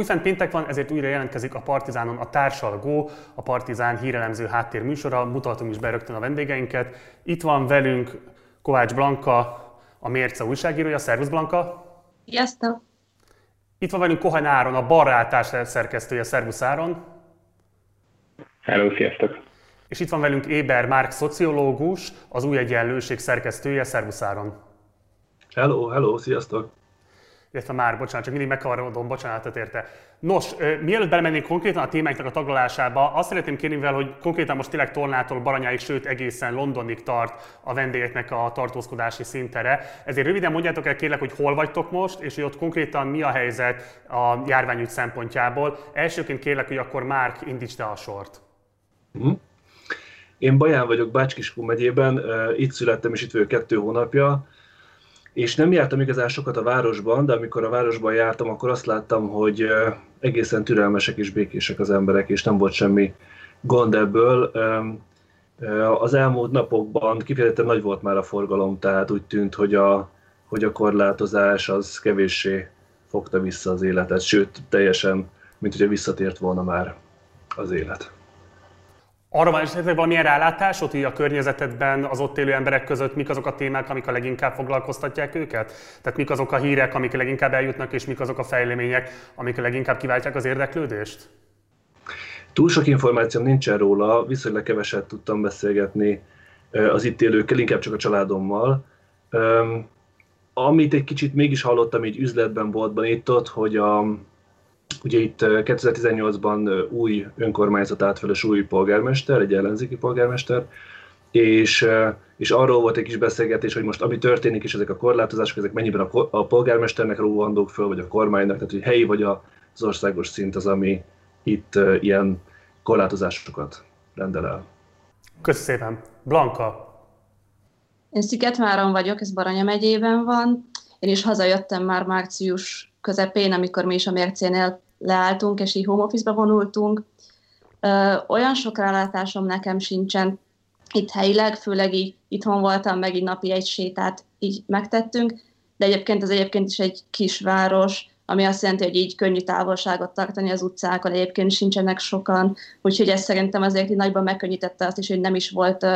Újfent péntek van, ezért újra jelentkezik a Partizánon a Társalgó, a Partizán hírelemző háttér műsora. Mutatom is be rögtön a vendégeinket. Itt van velünk Kovács Blanka, a Mérce újságírója. Szervusz Blanka! Sziasztok! Itt van velünk Kohany Áron, a Barrátás szerkesztője. Szervusz Áron! Hello, sziasztok! És itt van velünk Éber Márk, szociológus, az Új Egyenlőség szerkesztője. Szervusz Áron! Hello, hello, sziasztok! Illetve már, bocsánat, csak mindig megkavarodom, bocsánatot érte. Nos, mielőtt belemennénk konkrétan a témáknak a taglalásába, azt szeretném kérni, mivel, hogy konkrétan most tényleg Tornától Baranyáig, sőt egészen Londonig tart a vendégeknek a tartózkodási szintere. Ezért röviden mondjátok el kérlek, hogy hol vagytok most, és hogy ott konkrétan mi a helyzet a járványügy szempontjából. Elsőként kérlek, hogy akkor már indíts te a sort. Mhm. Én Baján vagyok Bácskiskó megyében, itt születtem és itt vagyok kettő hónapja és nem jártam igazán sokat a városban, de amikor a városban jártam, akkor azt láttam, hogy egészen türelmesek és békések az emberek, és nem volt semmi gond ebből. Az elmúlt napokban kifejezetten nagy volt már a forgalom, tehát úgy tűnt, hogy a, hogy a korlátozás az kevéssé fogta vissza az életet, sőt, teljesen, mint hogyha visszatért volna már az élet. Arra van esetleg valamilyen rálátásod, hogy a környezetedben az ott élő emberek között mik azok a témák, amik a leginkább foglalkoztatják őket? Tehát mik azok a hírek, amik leginkább eljutnak, és mik azok a fejlemények, amik leginkább kiváltják az érdeklődést? Túl sok információm nincsen róla, viszonylag keveset tudtam beszélgetni az itt élőkkel, inkább csak a családommal. Amit egy kicsit mégis hallottam így üzletben, boltban itt-ott, hogy a, Ugye itt 2018-ban új önkormányzat átfeles új polgármester, egy ellenzéki polgármester, és, és arról volt egy kis beszélgetés, hogy most ami történik, és ezek a korlátozások, ezek mennyiben a, a polgármesternek róvandók föl, vagy a kormánynak, tehát hogy helyi vagy az országos szint az, ami itt ilyen korlátozásokat rendel el. Köszönöm szépen. Blanka. Én Szigetváron vagyok, ez Baranya megyében van. Én is hazajöttem már március közepén, amikor mi is a mércénél leálltunk, és így home office-ba vonultunk. Olyan sok rálátásom nekem sincsen itt helyileg, főleg így itthon voltam, meg így napi egy sétát így megtettünk, de egyébként ez egyébként is egy kisváros, ami azt jelenti, hogy így könnyű távolságot tartani az utcákon, egyébként sincsenek sokan, úgyhogy ez szerintem azért így nagyban megkönnyítette azt is, hogy nem is volt,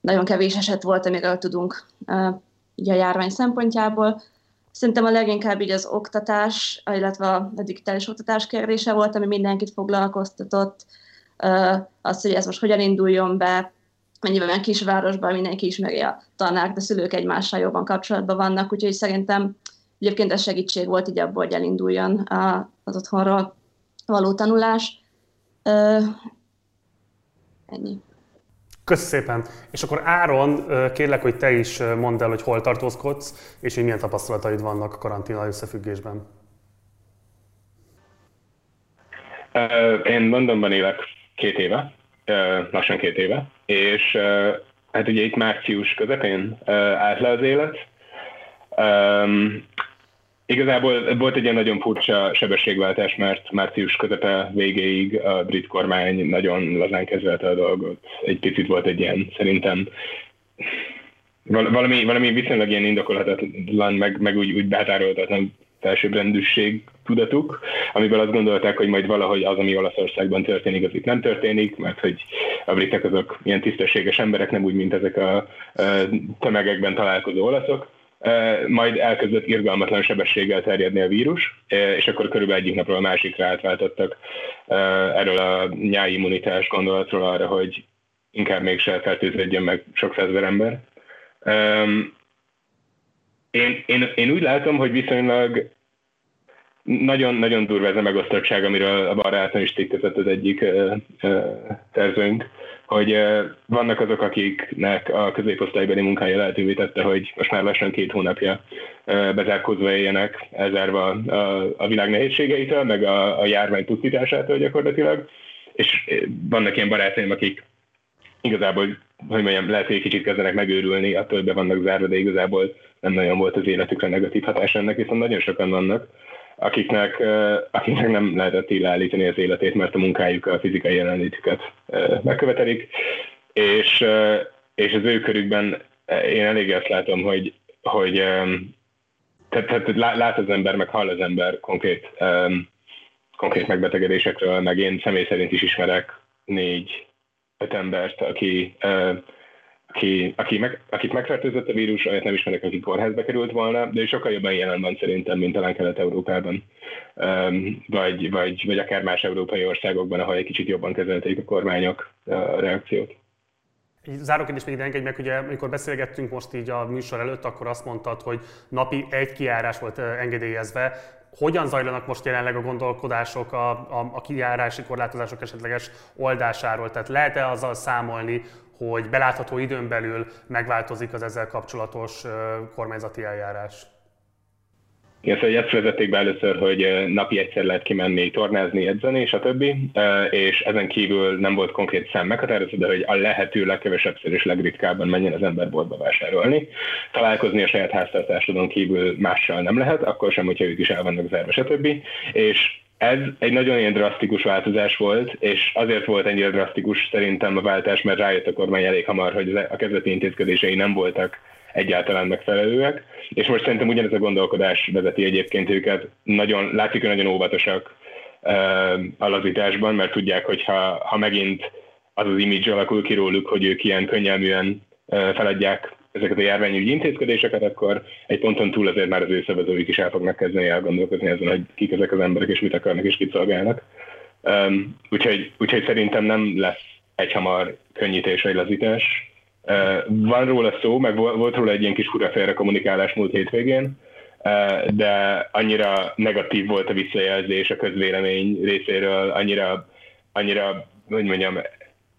nagyon kevés eset volt, amiről tudunk így a járvány szempontjából. Szerintem a leginkább így az oktatás, illetve a digitális oktatás kérdése volt, ami mindenkit foglalkoztatott, az, hogy ez most hogyan induljon be, mennyiben kisvárosban mindenki ismeri a tanák, de szülők egymással jobban kapcsolatban vannak, úgyhogy szerintem egyébként ez segítség volt így abból, hogy elinduljon az otthonról való tanulás. Ennyi. Köszönöm szépen. És akkor Áron, kérlek, hogy te is mondd el, hogy hol tartózkodsz, és hogy milyen tapasztalataid vannak a karanténnal összefüggésben. Én Londonban élek két éve, lassan két éve, és hát ugye itt március közepén állt le az élet. Igazából volt egy ilyen nagyon furcsa sebességváltás, mert március közepe végéig a brit kormány nagyon lazán kezelte a dolgot. Egy picit volt egy ilyen, szerintem valami, valami viszonylag ilyen indokolhatatlan, meg, meg úgy, úgy behatároltatlan felsőbbrendűség tudatuk, amiből azt gondolták, hogy majd valahogy az, ami Olaszországban történik, az itt nem történik, mert hogy a britek azok ilyen tisztességes emberek, nem úgy, mint ezek a, a tömegekben találkozó olaszok majd elkezdett irgalmatlan sebességgel terjedni a vírus, és akkor körülbelül egyik napról a másikra átváltottak erről a nyári immunitás gondolatról arra, hogy inkább mégse fertőződjön meg sok százezer ember. Én, én, én úgy látom, hogy viszonylag nagyon-nagyon durva ez a megosztottság, amiről a barátom is tikkezett az egyik tervünk, hogy vannak azok, akiknek a középosztálybeli munkája lehetővé tette, hogy most már lassan két hónapja bezárkózva éljenek, elzárva a világ nehézségeitől, meg a, a járvány pusztításától gyakorlatilag, és vannak ilyen barátaim, akik igazából, hogy mondjam, lehet, hogy kicsit kezdenek megőrülni, attól, hogy be vannak zárva, de igazából nem nagyon volt az életükre negatív hatás ennek, viszont nagyon sokan vannak, akiknek, akiknek nem lehetett így leállítani az életét, mert a munkájuk a fizikai jelenlétüket megkövetelik, és, és az ő körükben én elég azt látom, hogy, hogy tehát, tehát lát az ember, meg hall az ember konkrét, konkrét megbetegedésekről, meg én személy szerint is ismerek négy, öt embert, aki, aki, aki meg, akit megfertőzött a vírus, olyat nem ismerek, aki kórházba került volna, de sokkal jobban jelen van szerintem, mint talán Kelet-Európában, vagy, vagy, vagy akár más európai országokban, ahol egy kicsit jobban kezelték a kormányok a reakciót. Záróként is még engedj meg, ugye amikor beszélgettünk most így a műsor előtt, akkor azt mondtad, hogy napi egy kiárás volt engedélyezve. Hogyan zajlanak most jelenleg a gondolkodások a, a, a kijárási korlátozások esetleges oldásáról? Tehát lehet-e azzal számolni, hogy belátható időn belül megváltozik az ezzel kapcsolatos kormányzati eljárás? Igen, szóval ezt vezették be először, hogy napi egyszer lehet kimenni, tornázni, edzeni, stb. És ezen kívül nem volt konkrét szám meghatározva, de hogy a lehető legkevesebbszer és legritkábban menjen az ember boltba vásárolni. Találkozni a saját háztartásodon kívül mással nem lehet, akkor sem, hogyha ők is el vannak zárva, stb. És ez egy nagyon ilyen drasztikus változás volt, és azért volt ennyire drasztikus szerintem a váltás, mert rájött a kormány elég hamar, hogy a kezdeti intézkedései nem voltak egyáltalán megfelelőek, és most szerintem ugyanez a gondolkodás vezeti egyébként őket. Nagyon, látszik, hogy nagyon óvatosak a lazításban, mert tudják, hogy ha, ha megint az az image alakul ki róluk, hogy ők ilyen könnyelműen feladják ezeket a járványügyi intézkedéseket, akkor egy ponton túl azért már az ő szabadóik is el fognak kezdeni elgondolkozni ezen, hogy kik ezek az emberek, és mit akarnak, és kit szolgálnak. Um, úgyhogy, úgyhogy szerintem nem lesz egyhamar könnyítés vagy lazítás. Uh, van róla szó, meg volt róla egy ilyen kis furafélre kommunikálás múlt hétvégén, uh, de annyira negatív volt a visszajelzés a közvélemény részéről, annyira, annyira hogy mondjam,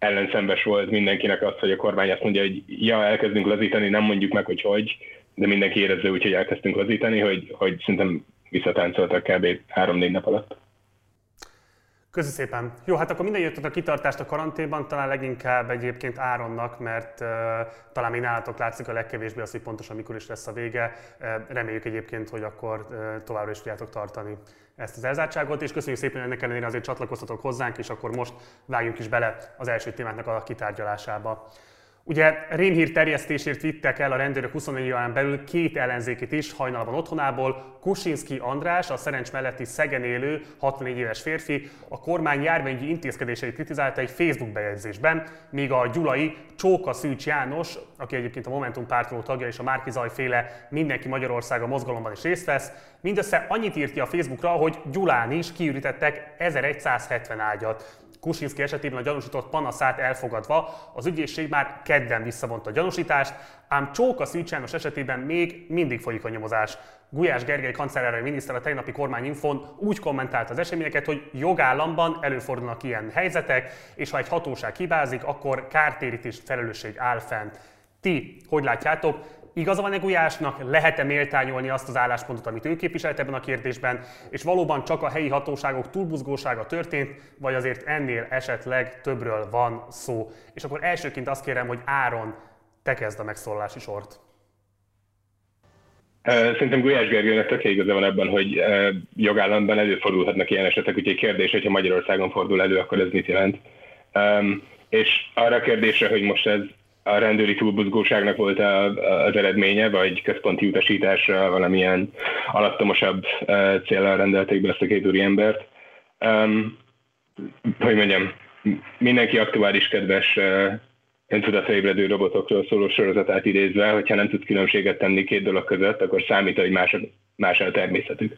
ellenszembes volt mindenkinek az, hogy a kormány azt mondja, hogy ja, elkezdünk lazítani, nem mondjuk meg, hogy hogy, de mindenki érezze úgy, hogy elkezdtünk lazítani, hogy, hogy szerintem visszatáncoltak kb. három-négy nap alatt. Köszi szépen. Jó, hát akkor minden jött a kitartást a karanténban, talán leginkább egyébként Áronnak, mert uh, talán még nálatok látszik a legkevésbé az, hogy pontosan mikor is lesz a vége. Uh, reméljük egyébként, hogy akkor uh, továbbra is tudjátok tartani ezt az elzártságot, és köszönjük szépen, hogy ennek ellenére azért csatlakoztatok hozzánk, és akkor most vágjunk is bele az első témáknak a kitárgyalásába. Ugye rémhír terjesztésért vittek el a rendőrök 24 órán belül két ellenzékit is hajnalban otthonából. Kusinski András, a Szerencs melletti Szegen élő 64 éves férfi, a kormány járványi intézkedéseit kritizálta egy Facebook bejegyzésben, míg a gyulai Csóka Szűcs János, aki egyébként a Momentum pártról tagja és a Márki féle Mindenki Magyarország a mozgalomban is részt vesz, mindössze annyit írt ki a Facebookra, hogy Gyulán is kiürítettek 1170 ágyat. Kusinski esetében a gyanúsított panaszát elfogadva az ügyészség már kedden visszavonta a gyanúsítást, ám Csóka Szűcsános esetében még mindig folyik a nyomozás. Gulyás Gergely kancellárai miniszter a tegnapi kormányinfon úgy kommentált az eseményeket, hogy jogállamban előfordulnak ilyen helyzetek, és ha egy hatóság hibázik, akkor kártérítés felelősség áll fent. Ti, hogy látjátok, Igaza van-e Gulyásnak, lehet-e méltányolni azt az álláspontot, amit ő képviselt ebben a kérdésben, és valóban csak a helyi hatóságok túlbuzgósága történt, vagy azért ennél esetleg többről van szó. És akkor elsőként azt kérem, hogy Áron, te kezd a megszólalási sort. Szerintem Gulyás Gergőnek tökéletes igaza van ebben, hogy jogállamban előfordulhatnak ilyen esetek, úgyhogy kérdés, hogyha Magyarországon fordul elő, akkor ez mit jelent. És arra a kérdésre, hogy most ez a rendőri túlbuzgóságnak volt a, az eredménye, vagy központi utasításra valamilyen alattomosabb uh, célral rendelték be ezt a két úri embert. Um, hogy mondjam, mindenki aktuális kedves öntudatra ébredő robotokról szóló sorozatát idézve, hogyha nem tudsz különbséget tenni két dolog között, akkor számít, hogy más, más a természetük.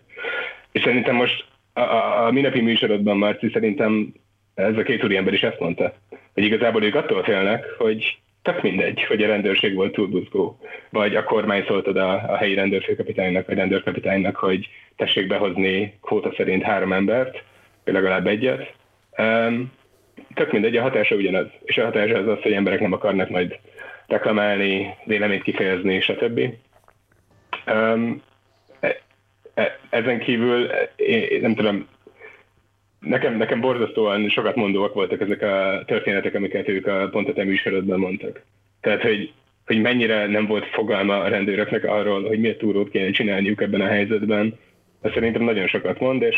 És szerintem most a, a, a minapi műsorodban, Marci, szerintem ez a két úriember is ezt mondta, hogy igazából ők attól félnek, hogy tök mindegy, hogy a rendőrség volt túlbuzgó, vagy a kormány szólt oda a helyi rendőrfőkapitánynak, vagy rendőrkapitánynak, hogy tessék behozni kvóta szerint három embert, vagy legalább egyet. Um, tök mindegy, a hatása ugyanaz. És a hatása az az, hogy emberek nem akarnak majd reklamálni, véleményt kifejezni, stb. Um, ezen kívül, én nem tudom, nekem, nekem borzasztóan sokat mondóak voltak ezek a történetek, amiket ők a pont a te műsorodban mondtak. Tehát, hogy, hogy mennyire nem volt fogalma a rendőröknek arról, hogy miért túrót kéne csinálniuk ebben a helyzetben. Ez szerintem nagyon sokat mond, és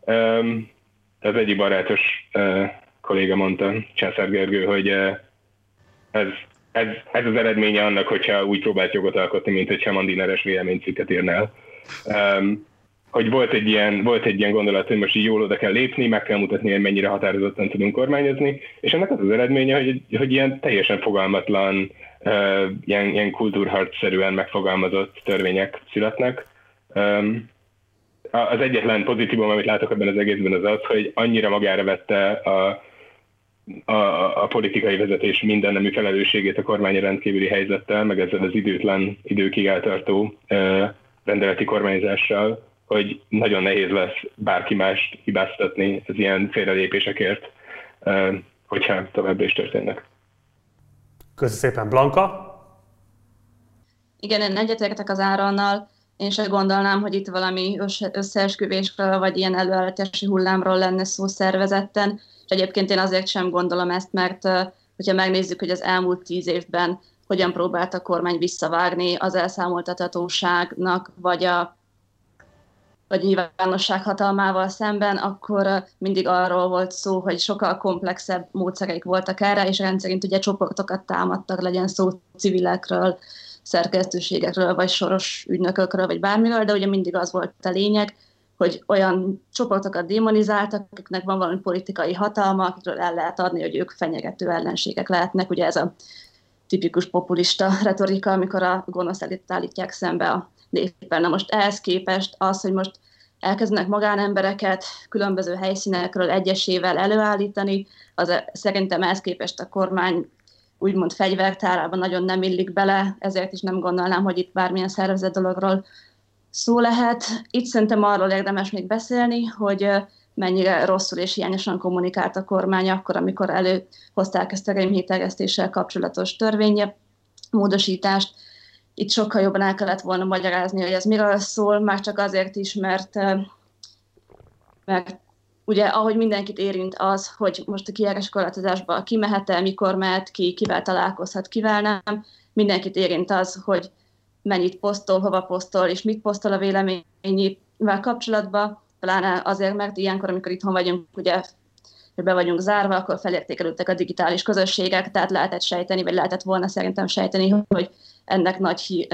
um, az egyik barátos uh, kolléga mondta, Császár Gergő, hogy uh, ez, ez, ez az eredménye annak, hogyha úgy próbált jogot alkotni, mint hogyha mandineres véleménycikket írnál. Um, hogy volt egy, ilyen, volt egy ilyen gondolat, hogy most így jól oda kell lépni, meg kell mutatni, hogy mennyire határozottan tudunk kormányozni, és ennek az az eredménye, hogy, hogy ilyen teljesen fogalmatlan, uh, ilyen, ilyen kultúrharcszerűen megfogalmazott törvények születnek. Um, az egyetlen pozitívum, amit látok ebben az egészben az az, hogy annyira magára vette a, a, a politikai vezetés minden nemű felelősségét a kormány rendkívüli helyzettel, meg ezzel az időtlen, időkig eltartó uh, rendeleti kormányzással, hogy nagyon nehéz lesz bárki mást hibáztatni az ilyen félrelépésekért, hogyha továbbra is történnek. Köszönöm szépen, Blanka. Igen, én egyetértek az Áronnal. Én sem gondolnám, hogy itt valami összeesküvésről, vagy ilyen előállítási hullámról lenne szó szervezetten. És egyébként én azért sem gondolom ezt, mert hogyha megnézzük, hogy az elmúlt tíz évben hogyan próbált a kormány visszavágni az elszámoltathatóságnak, vagy a vagy nyilvánosság hatalmával szemben, akkor mindig arról volt szó, hogy sokkal komplexebb módszereik voltak erre, és rendszerint ugye csoportokat támadtak, legyen szó civilekről, szerkesztőségekről, vagy soros ügynökökről, vagy bármiről, de ugye mindig az volt a lényeg, hogy olyan csoportokat démonizáltak, akiknek van valami politikai hatalma, akikről el lehet adni, hogy ők fenyegető ellenségek lehetnek. Ugye ez a tipikus populista retorika, amikor a gonosz elit állítják szembe a néppel. Na most ehhez képest az, hogy most elkezdenek magánembereket különböző helyszínekről egyesével előállítani, az szerintem ehhez képest a kormány úgymond fegyvertárában nagyon nem illik bele, ezért is nem gondolnám, hogy itt bármilyen szervezett dologról szó lehet. Itt szerintem arról érdemes még beszélni, hogy mennyire rosszul és hiányosan kommunikált a kormány akkor, amikor előhozták ezt a rémhitelgesztéssel kapcsolatos törvénye, módosítást, itt sokkal jobban el kellett volna magyarázni, hogy ez miről szól, már csak azért is, mert, mert ugye ahogy mindenkit érint az, hogy most a kiállás korlátozásba ki mehet el, mikor mehet ki, kivel találkozhat, kivel nem, mindenkit érint az, hogy mennyit posztol, hova posztol, és mit posztol a véleményével kapcsolatban, pláne azért, mert ilyenkor, amikor itthon vagyunk, ugye be vagyunk zárva, akkor felértékelődtek a digitális közösségek, tehát lehetett sejteni, vagy lehetett volna szerintem sejteni, hogy ennek nagy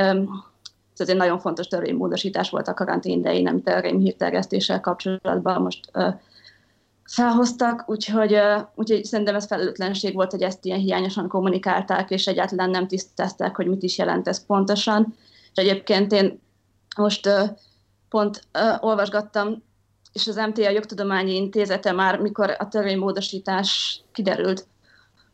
ez egy nagyon fontos törvénymódosítás volt a karantén idején, amit a hírterjesztéssel kapcsolatban most felhoztak, úgyhogy, úgyhogy szerintem ez felelőtlenség volt, hogy ezt ilyen hiányosan kommunikálták, és egyáltalán nem tisztázták, hogy mit is jelent ez pontosan. És egyébként én most pont olvasgattam, és az MTA Jogtudományi Intézete már, mikor a törvénymódosítás kiderült,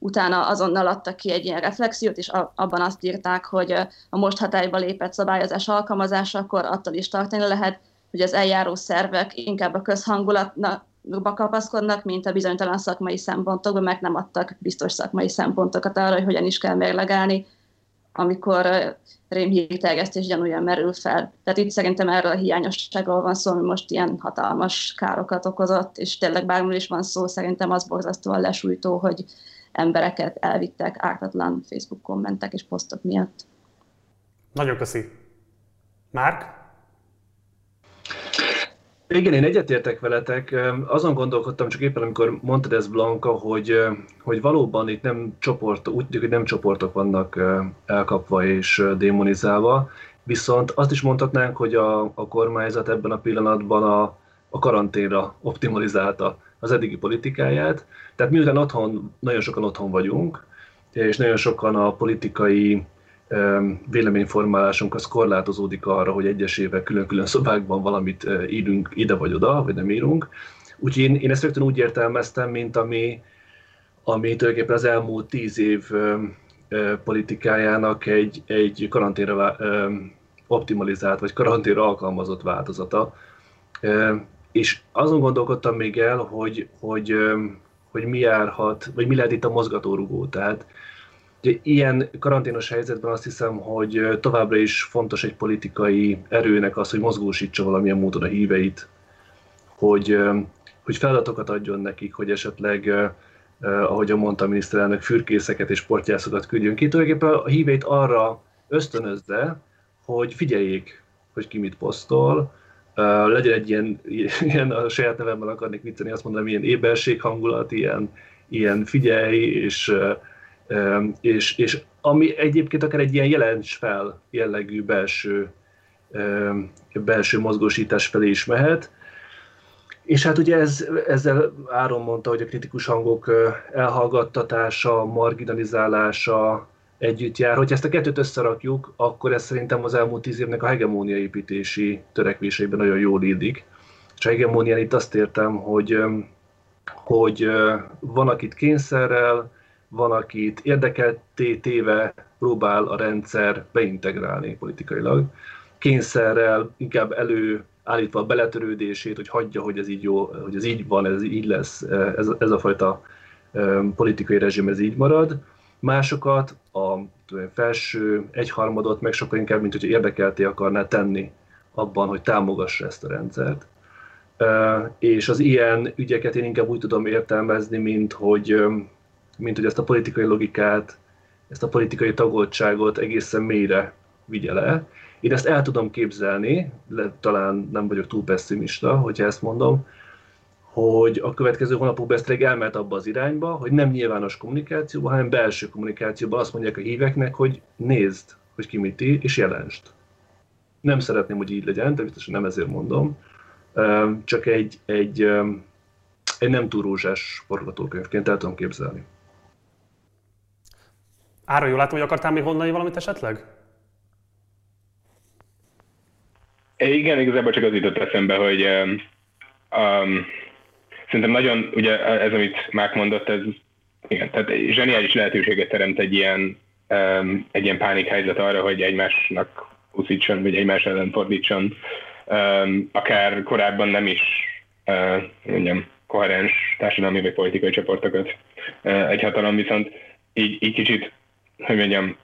utána azonnal adtak ki egy ilyen reflexiót, és abban azt írták, hogy a most hatályba lépett szabályozás alkalmazásakor attól is tartani lehet, hogy az eljáró szervek inkább a közhangulatba kapaszkodnak, mint a bizonytalan szakmai szempontokba, mert nem adtak biztos szakmai szempontokat arra, hogy hogyan is kell mérlegelni, amikor rémhírterjesztés gyanújan merül fel. Tehát itt szerintem erről a hiányosságról van szó, ami most ilyen hatalmas károkat okozott, és tényleg bármilyen is van szó, szerintem az borzasztóan lesújtó, hogy embereket elvittek ártatlan Facebook kommentek és posztok miatt. Nagyon köszi. Márk? Igen, én egyetértek veletek. Azon gondolkodtam csak éppen, amikor mondtad ez Blanka, hogy, hogy valóban itt nem csoport, úgy hogy nem csoportok vannak elkapva és démonizálva, viszont azt is mondhatnánk, hogy a, a kormányzat ebben a pillanatban a, a karanténra optimalizálta az eddigi politikáját. Tehát miután otthon, nagyon sokan otthon vagyunk, és nagyon sokan a politikai véleményformálásunk az korlátozódik arra, hogy egyesével külön-külön szobákban valamit írunk ide vagy oda, vagy nem írunk. Úgyhogy én, én ezt rögtön úgy értelmeztem, mint ami, ami tulajdonképpen az elmúlt tíz év politikájának egy, egy karanténra optimalizált, vagy karanténra alkalmazott változata. És azon gondolkodtam még el, hogy, hogy, hogy mi járhat, vagy mi lehet itt a mozgatórugó. Tehát ugye, ilyen karanténos helyzetben azt hiszem, hogy továbbra is fontos egy politikai erőnek az, hogy mozgósítsa valamilyen módon a híveit, hogy, hogy feladatokat adjon nekik, hogy esetleg, ahogy mondta a miniszterelnök, fürkészeket és portyászokat küldjön ki. Tulajdonképpen a híveit arra ösztönözze, hogy figyeljék, hogy ki mit posztol, Uh, legyen egy ilyen, ilyen, a saját nevemmel akarnék viccelni, azt mondom, ilyen éberség hangulat, ilyen, ilyen figyelj, és, és, és ami egyébként akár egy ilyen jelents fel jellegű belső belső mozgósítás felé is mehet. És hát ugye ez, ezzel Áron mondta, hogy a kritikus hangok elhallgattatása, marginalizálása együtt jár. Hogyha ezt a kettőt összerakjuk, akkor ez szerintem az elmúlt tíz évnek a hegemóniaépítési törekvéseiben nagyon jól illik. És a hegemónián itt azt értem, hogy, hogy van, akit kényszerrel, van, akit érdekelté téve próbál a rendszer beintegrálni politikailag. Kényszerrel inkább elő állítva a beletörődését, hogy hagyja, hogy ez így jó, hogy ez így van, ez így lesz, ez, ez a fajta politikai rezsim ez így marad. Másokat, a felső egyharmadot meg sokkal inkább, mint hogy érdekelté akarná tenni abban, hogy támogassa ezt a rendszert. És az ilyen ügyeket én inkább úgy tudom értelmezni, mint hogy, mint hogy ezt a politikai logikát, ezt a politikai tagoltságot egészen mélyre vigye le, én ezt el tudom képzelni, talán nem vagyok túl pessimista, hogyha ezt mondom, hogy a következő hónapokban ezt elmehet abba az irányba, hogy nem nyilvános kommunikációban, hanem belső kommunikációban azt mondják a híveknek, hogy nézd, hogy ki mit ír, és jelensd. Nem szeretném, hogy így legyen, de biztosan nem ezért mondom, csak egy, egy, egy nem túl rózsás forgatókönyvként el tudom képzelni. Ára, jól látom, hogy akartál még mondani valamit esetleg? Igen, igazából csak az jutott eszembe, hogy um, szerintem nagyon, ugye ez, amit Mák mondott, ez igen, tehát zseniális lehetőséget teremt egy ilyen, um, egy ilyen pánik helyzet arra, hogy egymásnak úszítson, vagy egymás ellen fordítson, um, akár korábban nem is, uh, mondjam, koherens társadalmi vagy politikai csoportokat uh, egy hatalom, viszont így, így kicsit, hogy mondjam,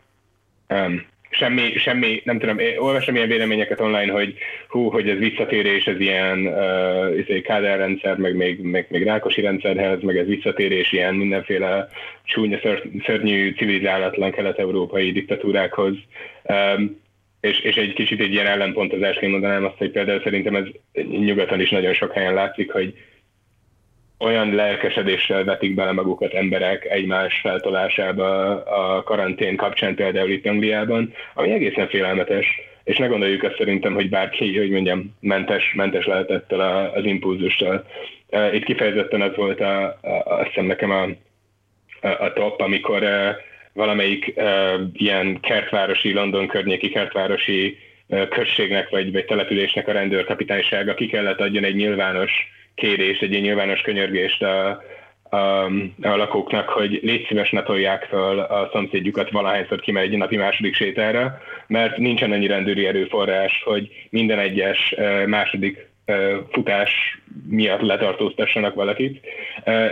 um, semmi, semmi, nem tudom, olvasom ilyen véleményeket online, hogy hú, hogy ez visszatérés, ez ilyen uh, kádárrendszer, meg még, meg, még Rákosi rendszerhez, meg ez visszatérés ilyen mindenféle csúnya, szörnyű, civilizálatlan kelet-európai diktatúrákhoz. Um, és, és egy kicsit egy ilyen ellenpontozásként mondanám azt, hogy például szerintem ez nyugaton is nagyon sok helyen látszik, hogy olyan lelkesedéssel vetik bele magukat emberek egymás feltolásába a karantén kapcsán például itt Angliában, ami egészen félelmetes, és ne gondoljuk azt szerintem, hogy bárki, hogy mondjam, mentes, mentes lehetett az impulzustól. Itt kifejezetten az volt a, a, azt hiszem nekem a, a, a top, amikor valamelyik ilyen kertvárosi, London környéki kertvárosi községnek vagy, vagy településnek a rendőrkapitánysága ki kellett adjon egy nyilvános kérés, egy ilyen nyilvános könyörgést a, a, a lakóknak, hogy légy szíves ne tolják fel a szomszédjukat valahányszor kimegy egy napi második sétára, mert nincsen annyi rendőri erőforrás, hogy minden egyes második futás miatt letartóztassanak valakit.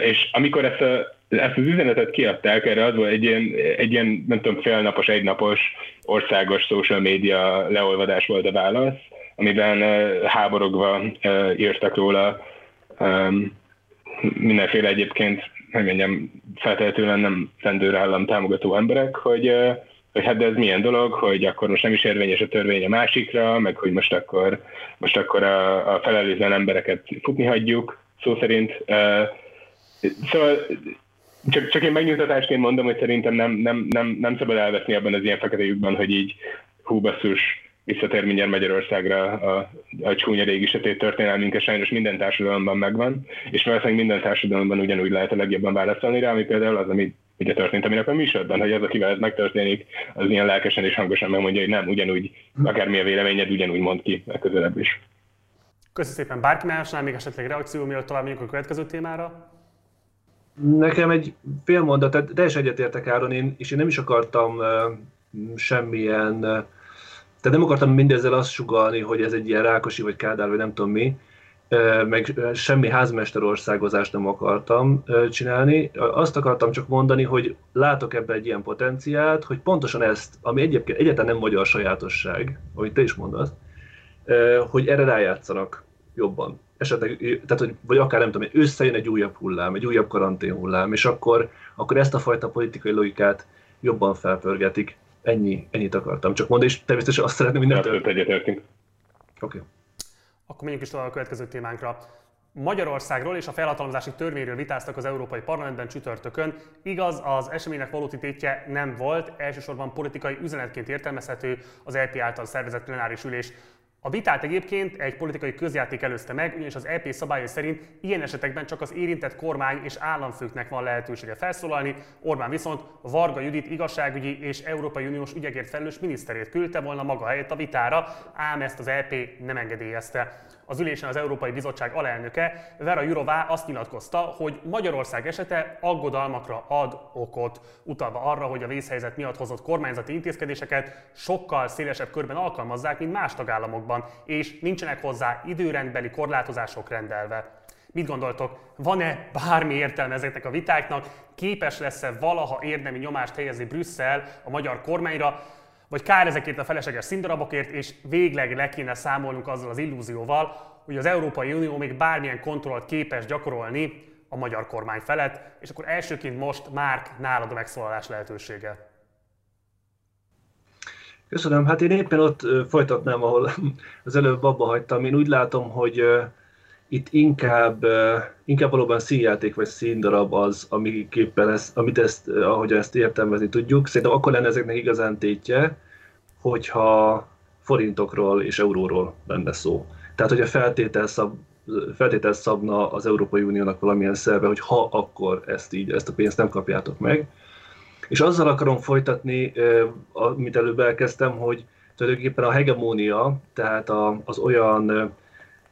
És amikor ezt, a, ezt az üzenetet kiadták, erre az volt egy ilyen, egy ilyen nem tudom, félnapos, egynapos országos social media leolvadás volt a válasz, amiben háborogva írtak róla mindenféle egyébként, hogy mondjam, feltehetően nem rendőrállam támogató emberek, hogy, hogy hát de ez milyen dolog, hogy akkor most nem is érvényes a törvény a másikra, meg hogy most akkor, most akkor a, a felelőtlen embereket futni hagyjuk, szó szerint. Szóval csak, csak én megnyugtatásként mondom, hogy szerintem nem, nem, nem, nem szabad elveszni abban az ilyen fekete lyukban, hogy így hú basszus, visszatér mindjárt Magyarországra a, a csúnya régi sötét történelmünk, sajnos minden társadalomban megvan, és valószínűleg minden társadalomban ugyanúgy lehet a legjobban válaszolni rá, ami például az, ami ugye történt a minap a műsorban, hogy az, akivel ez megtörténik, az ilyen lelkesen és hangosan megmondja, hogy nem, ugyanúgy, akármilyen véleményed, ugyanúgy mond ki legközelebb is. Köszönöm szépen. Bárki másnál még esetleg reakció, mielőtt tovább megyünk a következő témára? Nekem egy fél mondat, teljesen egyetértek Áron, én, és én nem is akartam uh, semmilyen uh, tehát nem akartam mindezzel azt sugalni, hogy ez egy ilyen Rákosi vagy Kádár, vagy nem tudom mi, meg semmi házmesterországozást nem akartam csinálni. Azt akartam csak mondani, hogy látok ebbe egy ilyen potenciált, hogy pontosan ezt, ami egyébként egyáltalán nem magyar sajátosság, amit te is mondasz, hogy erre rájátszanak jobban. Esetleg, tehát, hogy, vagy akár nem tudom, összejön egy újabb hullám, egy újabb karantén hullám, és akkor, akkor ezt a fajta politikai logikát jobban felpörgetik. Ennyi, ennyit akartam csak mondani, és természetesen azt szeretném, hogy nem egyetértünk. Oké. Okay. Akkor menjünk is tovább a következő témánkra. Magyarországról és a felhatalmazási törvényről vitáztak az Európai Parlamentben csütörtökön. Igaz, az eseménynek valódi tétje nem volt, elsősorban politikai üzenetként értelmezhető az LP által szervezett plenáris ülés A vitát egyébként egy politikai közjáték előzte meg, ugyanis az EP szabályai szerint ilyen esetekben csak az érintett kormány és államfőknek van lehetősége felszólalni, Orbán viszont Varga Judit igazságügyi és Európai Uniós ügyekért felelős miniszterét küldte volna maga helyett a vitára, ám ezt az EP nem engedélyezte. Az ülésen az Európai Bizottság alelnöke Vera Jurová azt nyilatkozta, hogy Magyarország esete aggodalmakra ad okot, utalva arra, hogy a vészhelyzet miatt hozott kormányzati intézkedéseket sokkal szélesebb körben alkalmazzák, mint más tagállamokban, és nincsenek hozzá időrendbeli korlátozások rendelve. Mit gondoltok, van-e bármi értelme ezeknek a vitáknak? Képes lesz-e valaha érdemi nyomást helyezni Brüsszel a magyar kormányra? Vagy kár ezekért a felesleges színdarabokért, és végleg le kéne számolnunk azzal az illúzióval, hogy az Európai Unió még bármilyen kontrollt képes gyakorolni a magyar kormány felett, és akkor elsőként most már nálad a megszólalás lehetősége. Köszönöm. Hát én éppen ott folytatnám, ahol az előbb abba hagytam. Én úgy látom, hogy itt inkább, inkább valóban színjáték vagy színdarab az, ami képpen ezt, amit ezt, ahogy ezt értelmezni tudjuk. Szerintem akkor lenne ezeknek igazán tétje, hogyha forintokról és euróról lenne szó. Tehát, hogy a feltétel, szab, feltétel szabna az Európai Uniónak valamilyen szerve, hogy ha akkor ezt így, ezt a pénzt nem kapjátok meg. És azzal akarom folytatni, amit előbb elkezdtem, hogy tulajdonképpen a hegemónia, tehát az olyan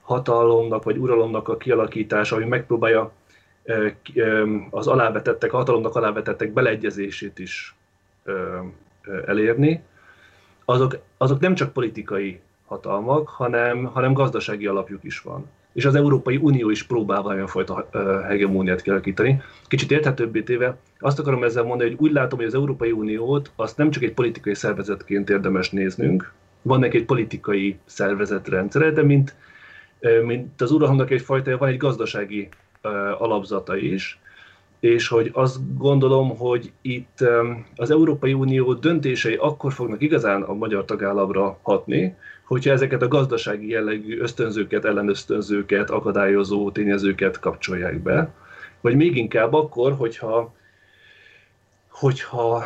hatalomnak vagy uralomnak a kialakítása, ami megpróbálja az alávetettek, a hatalomnak alávetettek beleegyezését is elérni, azok, azok nem csak politikai hatalmak, hanem, hanem gazdasági alapjuk is van. És az Európai Unió is próbál valamilyen fajta hegemóniát kialakítani. Kicsit érthetőbbé téve, azt akarom ezzel mondani, hogy úgy látom, hogy az Európai Uniót azt nem csak egy politikai szervezetként érdemes néznünk, van neki egy politikai szervezetrendszere, de mint mint az uralomnak egyfajta, van egy gazdasági alapzata is, és hogy azt gondolom, hogy itt az Európai Unió döntései akkor fognak igazán a magyar tagállamra hatni, hogyha ezeket a gazdasági jellegű ösztönzőket, ellenösztönzőket, akadályozó tényezőket kapcsolják be, vagy még inkább akkor, hogyha, hogyha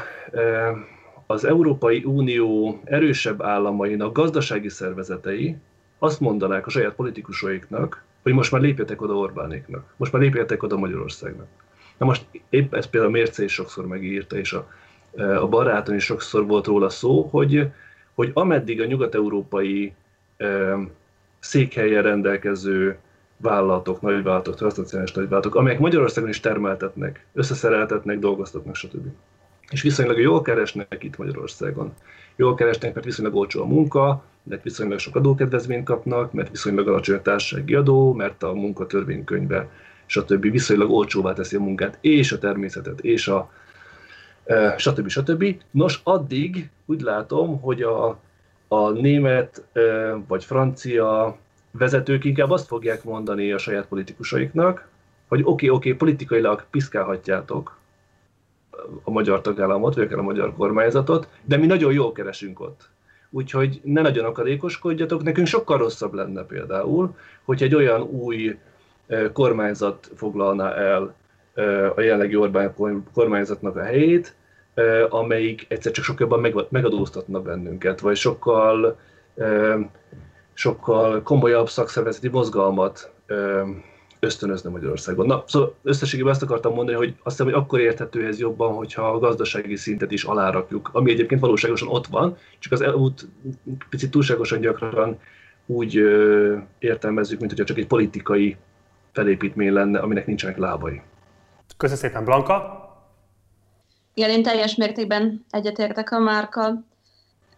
az Európai Unió erősebb államainak gazdasági szervezetei azt mondanák a saját politikusaiknak, hogy most már lépjetek oda Orbánéknak, most már lépjetek oda Magyarországnak. Na most épp ezt például a Mérce is sokszor megírta, és a, a baráton is sokszor volt róla szó, hogy, hogy ameddig a nyugat-európai e, székhelyen rendelkező vállalatok, nagyvállalatok, transznacionális nagyvállalatok, amelyek Magyarországon is termeltetnek, összeszereltetnek, dolgoztatnak, stb. És viszonylag jól keresnek itt Magyarországon. Jól keresnek, mert viszonylag olcsó a munka, mert viszonylag sok adókedvezményt kapnak, mert viszonylag alacsony a társasági adó, mert a munkatörvénykönyve stb. viszonylag olcsóvá teszi a munkát, és a természetet, és a e, stb. stb. Nos, addig úgy látom, hogy a, a német e, vagy francia vezetők inkább azt fogják mondani a saját politikusaiknak, hogy oké, okay, oké, okay, politikailag piszkálhatjátok a magyar tagállamot, vagy akár a magyar kormányzatot, de mi nagyon jól keresünk ott. Úgyhogy ne nagyon akadékoskodjatok, nekünk sokkal rosszabb lenne például, hogy egy olyan új kormányzat foglalna el a jelenlegi Orbán kormányzatnak a helyét, amelyik egyszer csak sokkal jobban megadóztatna bennünket, vagy sokkal, sokkal komolyabb szakszervezeti mozgalmat ösztönözne Magyarországon. Na, szóval összességében azt akartam mondani, hogy azt hiszem, hogy akkor érthető ez jobban, hogyha a gazdasági szintet is alárakjuk, ami egyébként valóságosan ott van, csak az elmúlt picit túlságosan gyakran úgy ö, értelmezzük, mint hogyha csak egy politikai felépítmény lenne, aminek nincsenek lábai. Köszönöm szépen, Blanka! Igen, én teljes mértékben egyetértek a márka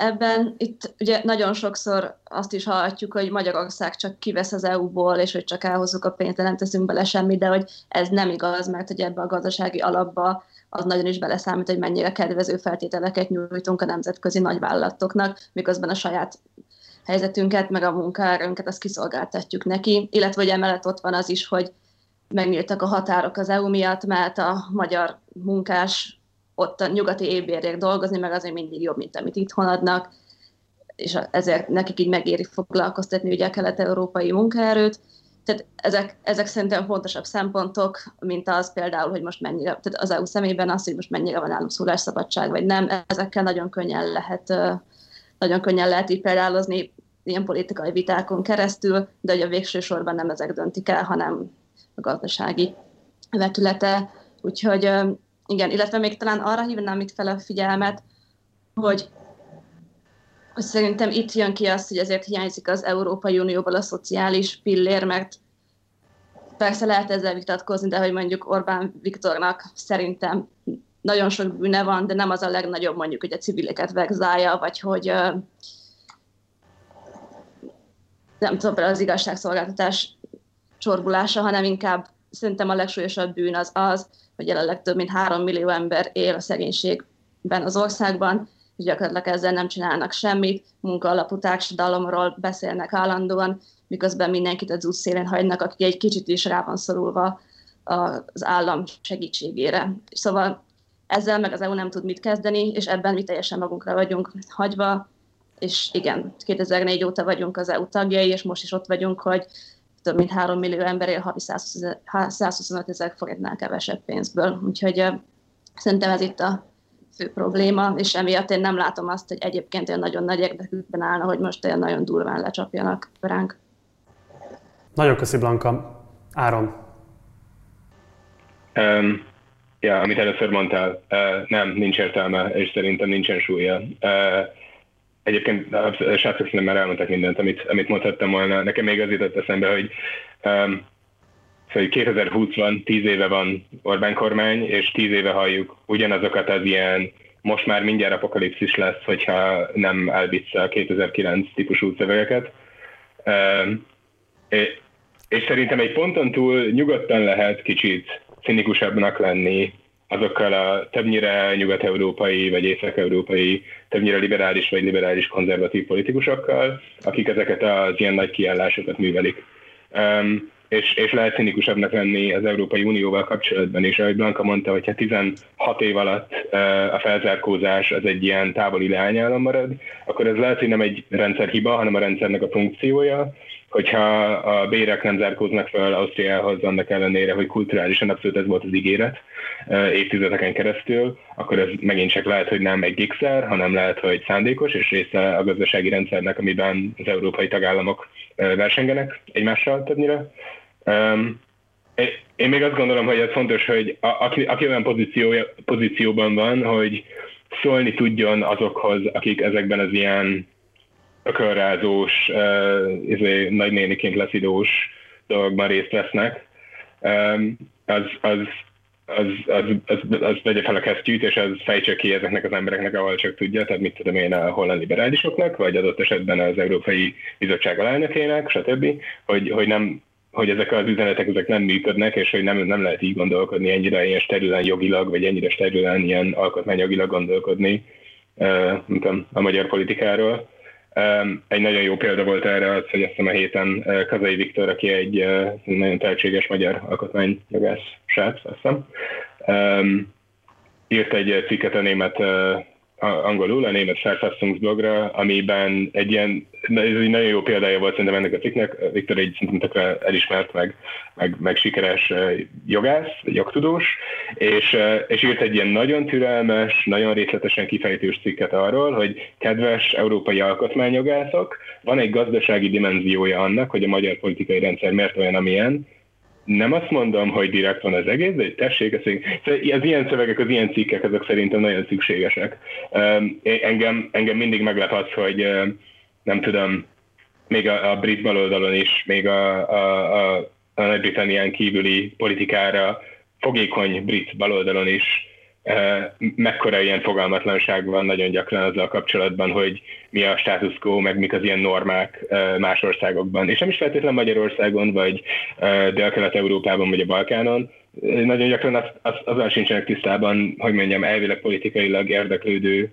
ebben itt ugye nagyon sokszor azt is hallhatjuk, hogy Magyarország csak kivesz az EU-ból, és hogy csak elhozzuk a pénzt, de nem teszünk bele semmit, de hogy ez nem igaz, mert hogy ebbe a gazdasági alapba az nagyon is beleszámít, hogy mennyire kedvező feltételeket nyújtunk a nemzetközi nagyvállalatoknak, miközben a saját helyzetünket, meg a munkaerőnket, azt kiszolgáltatjuk neki. Illetve hogy emellett ott van az is, hogy megnyíltak a határok az EU miatt, mert a magyar munkás ott a nyugati évbérért dolgozni, meg azért mindig jobb, mint amit itthon adnak, és ezért nekik így megéri foglalkoztatni ugye a kelet-európai munkaerőt. Tehát ezek, ezek szerintem fontosabb szempontok, mint az például, hogy most mennyire, tehát az EU szemében az, hogy most mennyire van nálunk szólásszabadság, vagy nem, ezekkel nagyon könnyen lehet, nagyon könnyen lehet így példálozni. ilyen politikai vitákon keresztül, de hogy a végső sorban nem ezek döntik el, hanem a gazdasági vetülete. Úgyhogy igen, illetve még talán arra hívnám itt fel a figyelmet, hogy, hogy szerintem itt jön ki az, hogy ezért hiányzik az Európai Unióból a szociális pillér, mert persze lehet ezzel vitatkozni, de hogy mondjuk Orbán Viktornak szerintem nagyon sok bűne van, de nem az a legnagyobb mondjuk, hogy a civileket vegzálja, vagy hogy nem tudom, az igazságszolgáltatás csorbulása, hanem inkább szerintem a legsúlyosabb bűn az az, hogy jelenleg több mint három millió ember él a szegénységben az országban, és gyakorlatilag ezzel nem csinálnak semmit, munka alapú társadalomról beszélnek állandóan, miközben mindenkit az útszélén hagynak, aki egy kicsit is rá van szorulva az állam segítségére. Szóval ezzel meg az EU nem tud mit kezdeni, és ebben mi teljesen magunkra vagyunk hagyva, és igen, 2004 óta vagyunk az EU tagjai, és most is ott vagyunk, hogy több mint 3 millió ember él havi 125 ezer forintnál kevesebb pénzből. Úgyhogy szerintem ez itt a fő probléma, és emiatt én nem látom azt, hogy egyébként olyan nagyon nagy érdekükben állna, hogy most olyan nagyon durván lecsapjanak ránk. Nagyon köszi, Blanka. Áron. Um, ja, amit először mondtál, uh, nem, nincs értelme, és szerintem nincsen súlya. Uh, egyébként srácok szerintem már elmondták mindent, amit, amit mondhattam volna. Nekem még az jutott eszembe, hogy um, Szóval 2020 van, 10 éve van Orbán kormány, és 10 éve halljuk ugyanazokat az ilyen most már mindjárt apokalipszis lesz, hogyha nem elbicce a 2009 típusú szövegeket. És szerintem egy ponton túl nyugodtan lehet kicsit cinikusabbnak lenni azokkal a többnyire nyugat-európai vagy észak-európai, többnyire liberális vagy liberális konzervatív politikusokkal, akik ezeket az ilyen nagy kiállásokat művelik. Um, és, és lehet cinikusabbnak lenni az Európai Unióval kapcsolatban is. Ahogy Blanka mondta, hogyha 16 év alatt a felzárkózás az egy ilyen távoli leányállam marad, akkor ez lehet, hogy nem egy rendszerhiba, hanem a rendszernek a funkciója, hogyha a bérek nem zárkóznak fel Ausztriához, annak ellenére, hogy kulturálisan abszolút ez volt az ígéret évtizedeken keresztül, akkor ez megint csak lehet, hogy nem egy gigszer, hanem lehet, hogy szándékos, és része a gazdasági rendszernek, amiben az európai tagállamok versengenek egymással többnyire. Én még azt gondolom, hogy ez fontos, hogy aki, aki olyan pozíció, pozícióban van, hogy szólni tudjon azokhoz, akik ezekben az ilyen ökörrázós, uh, izé, nagynéniként leszidós dolgokban részt vesznek, az, az, az, az, az, az vegye fel a kesztyűt, és az fejtse ki ezeknek az embereknek, ahol csak tudja, tehát mit tudom én a holland liberálisoknak, vagy adott esetben az Európai Bizottság alelnökének, stb., hogy, hogy nem hogy ezek az üzenetek ezek nem működnek, és hogy nem, nem lehet így gondolkodni, ennyire ilyen sterülen jogilag, vagy ennyire sterülen ilyen alkotmányjogilag gondolkodni, uh, a, a magyar politikáról. Egy nagyon jó példa volt erre az, hogy azt hiszem a héten Kazai Viktor, aki egy nagyon tehetséges magyar alkotmányjogász srác, azt hiszem, írt egy cikket a német angolul, a német blogra, amiben egy ilyen, ez egy nagyon jó példája volt szerintem ennek a cikknek. Viktor egy szerintem elismert, meg, meg, meg sikeres jogász, jogtudós, és, és írt egy ilyen nagyon türelmes, nagyon részletesen kifejtős cikket arról, hogy kedves európai alkotmányjogászok, van egy gazdasági dimenziója annak, hogy a magyar politikai rendszer miért olyan, amilyen, nem azt mondom, hogy direkt van az egész, de tessék, ez, az ilyen szövegek, az ilyen cikkek, azok szerintem nagyon szükségesek. Engem, engem mindig meglep az, hogy nem tudom, még a, a brit baloldalon is, még a, a, a, a Nagy-Britannián kívüli politikára fogékony brit baloldalon is mekkora ilyen fogalmatlanság van nagyon gyakran azzal kapcsolatban, hogy mi a status quo, meg mik az ilyen normák más országokban. És nem is feltétlenül Magyarországon, vagy Dél-Kelet-Európában, vagy a Balkánon. Nagyon gyakran az, az, azzal sincsenek tisztában, hogy mondjam, elvileg politikailag érdeklődő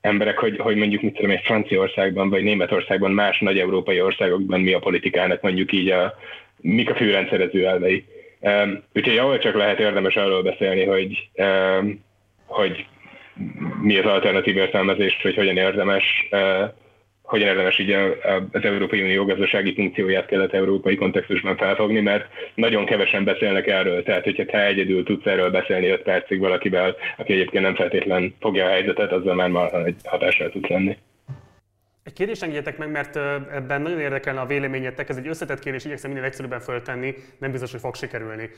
emberek, hogy, hogy mondjuk mit tudom, egy Franciaországban vagy Németországban, más nagy európai országokban mi a politikának mondjuk így a, mik a főrendszerező elvei. Um, úgyhogy ahol csak lehet érdemes arról beszélni, hogy, hogy mi az alternatív értelmezés, hogy hogyan érdemes, uh, hogyan érdemes így az Európai Unió gazdasági funkcióját kelet-európai kontextusban felfogni, mert nagyon kevesen beszélnek erről. Tehát, hogyha te egyedül tudsz erről beszélni 5 percig valakivel, aki egyébként nem feltétlen fogja a helyzetet, azzal már hatással tudsz lenni. Egy kérdést engedjetek meg, mert ebben nagyon érdekelne a véleményetek, ez egy összetett kérdés, igyekszem minél egyszerűbben föltenni, nem biztos, hogy fog sikerülni.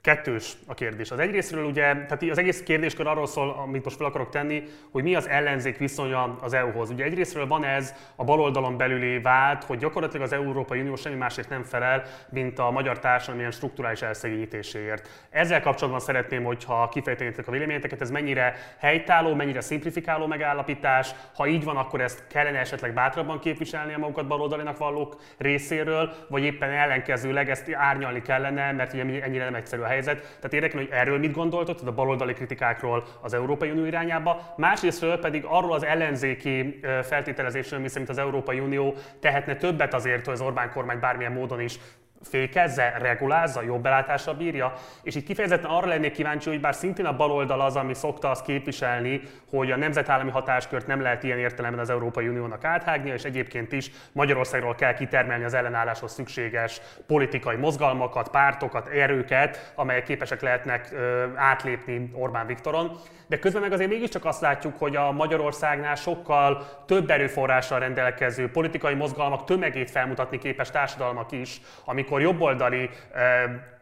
Kettős a kérdés. Az egyrésztről ugye, tehát az egész kérdéskör arról szól, amit most fel akarok tenni, hogy mi az ellenzék viszonya az EU-hoz. Ugye egyrésztről van ez a baloldalon belüli vált, hogy gyakorlatilag az Európai Unió semmi másért nem felel, mint a magyar társadalom ilyen strukturális elszegényítéséért. Ezzel kapcsolatban szeretném, hogyha kifejtenétek a véleményeteket, ez mennyire helytálló, mennyire szimplifikáló megállapítás, ha így van, akkor ezt kellene esetleg bátrabban képviselni a magukat baloldalinak vallók részéről, vagy éppen ellenkezőleg ezt árnyalni kellene, mert ugye ennyire nem egyszerű a helyzet. Tehát érdekel, hogy erről mit gondoltok, a baloldali kritikákról az Európai Unió irányába, másrésztről pedig arról az ellenzéki feltételezésről, miszerint az Európai Unió tehetne többet azért, hogy az Orbán kormány bármilyen módon is fékezze, regulázza, jobb belátásra bírja, és itt kifejezetten arra lennék kíváncsi, hogy bár szintén a baloldal az, ami szokta azt képviselni, hogy a nemzetállami hatáskört nem lehet ilyen értelemben az Európai Uniónak áthágnia, és egyébként is Magyarországról kell kitermelni az ellenálláshoz szükséges politikai mozgalmakat, pártokat, erőket, amelyek képesek lehetnek átlépni Orbán Viktoron. De közben meg azért mégiscsak azt látjuk, hogy a Magyarországnál sokkal több erőforrással rendelkező politikai mozgalmak tömegét felmutatni képes társadalmak is, amik amikor jobboldali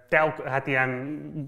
teok, hát ilyen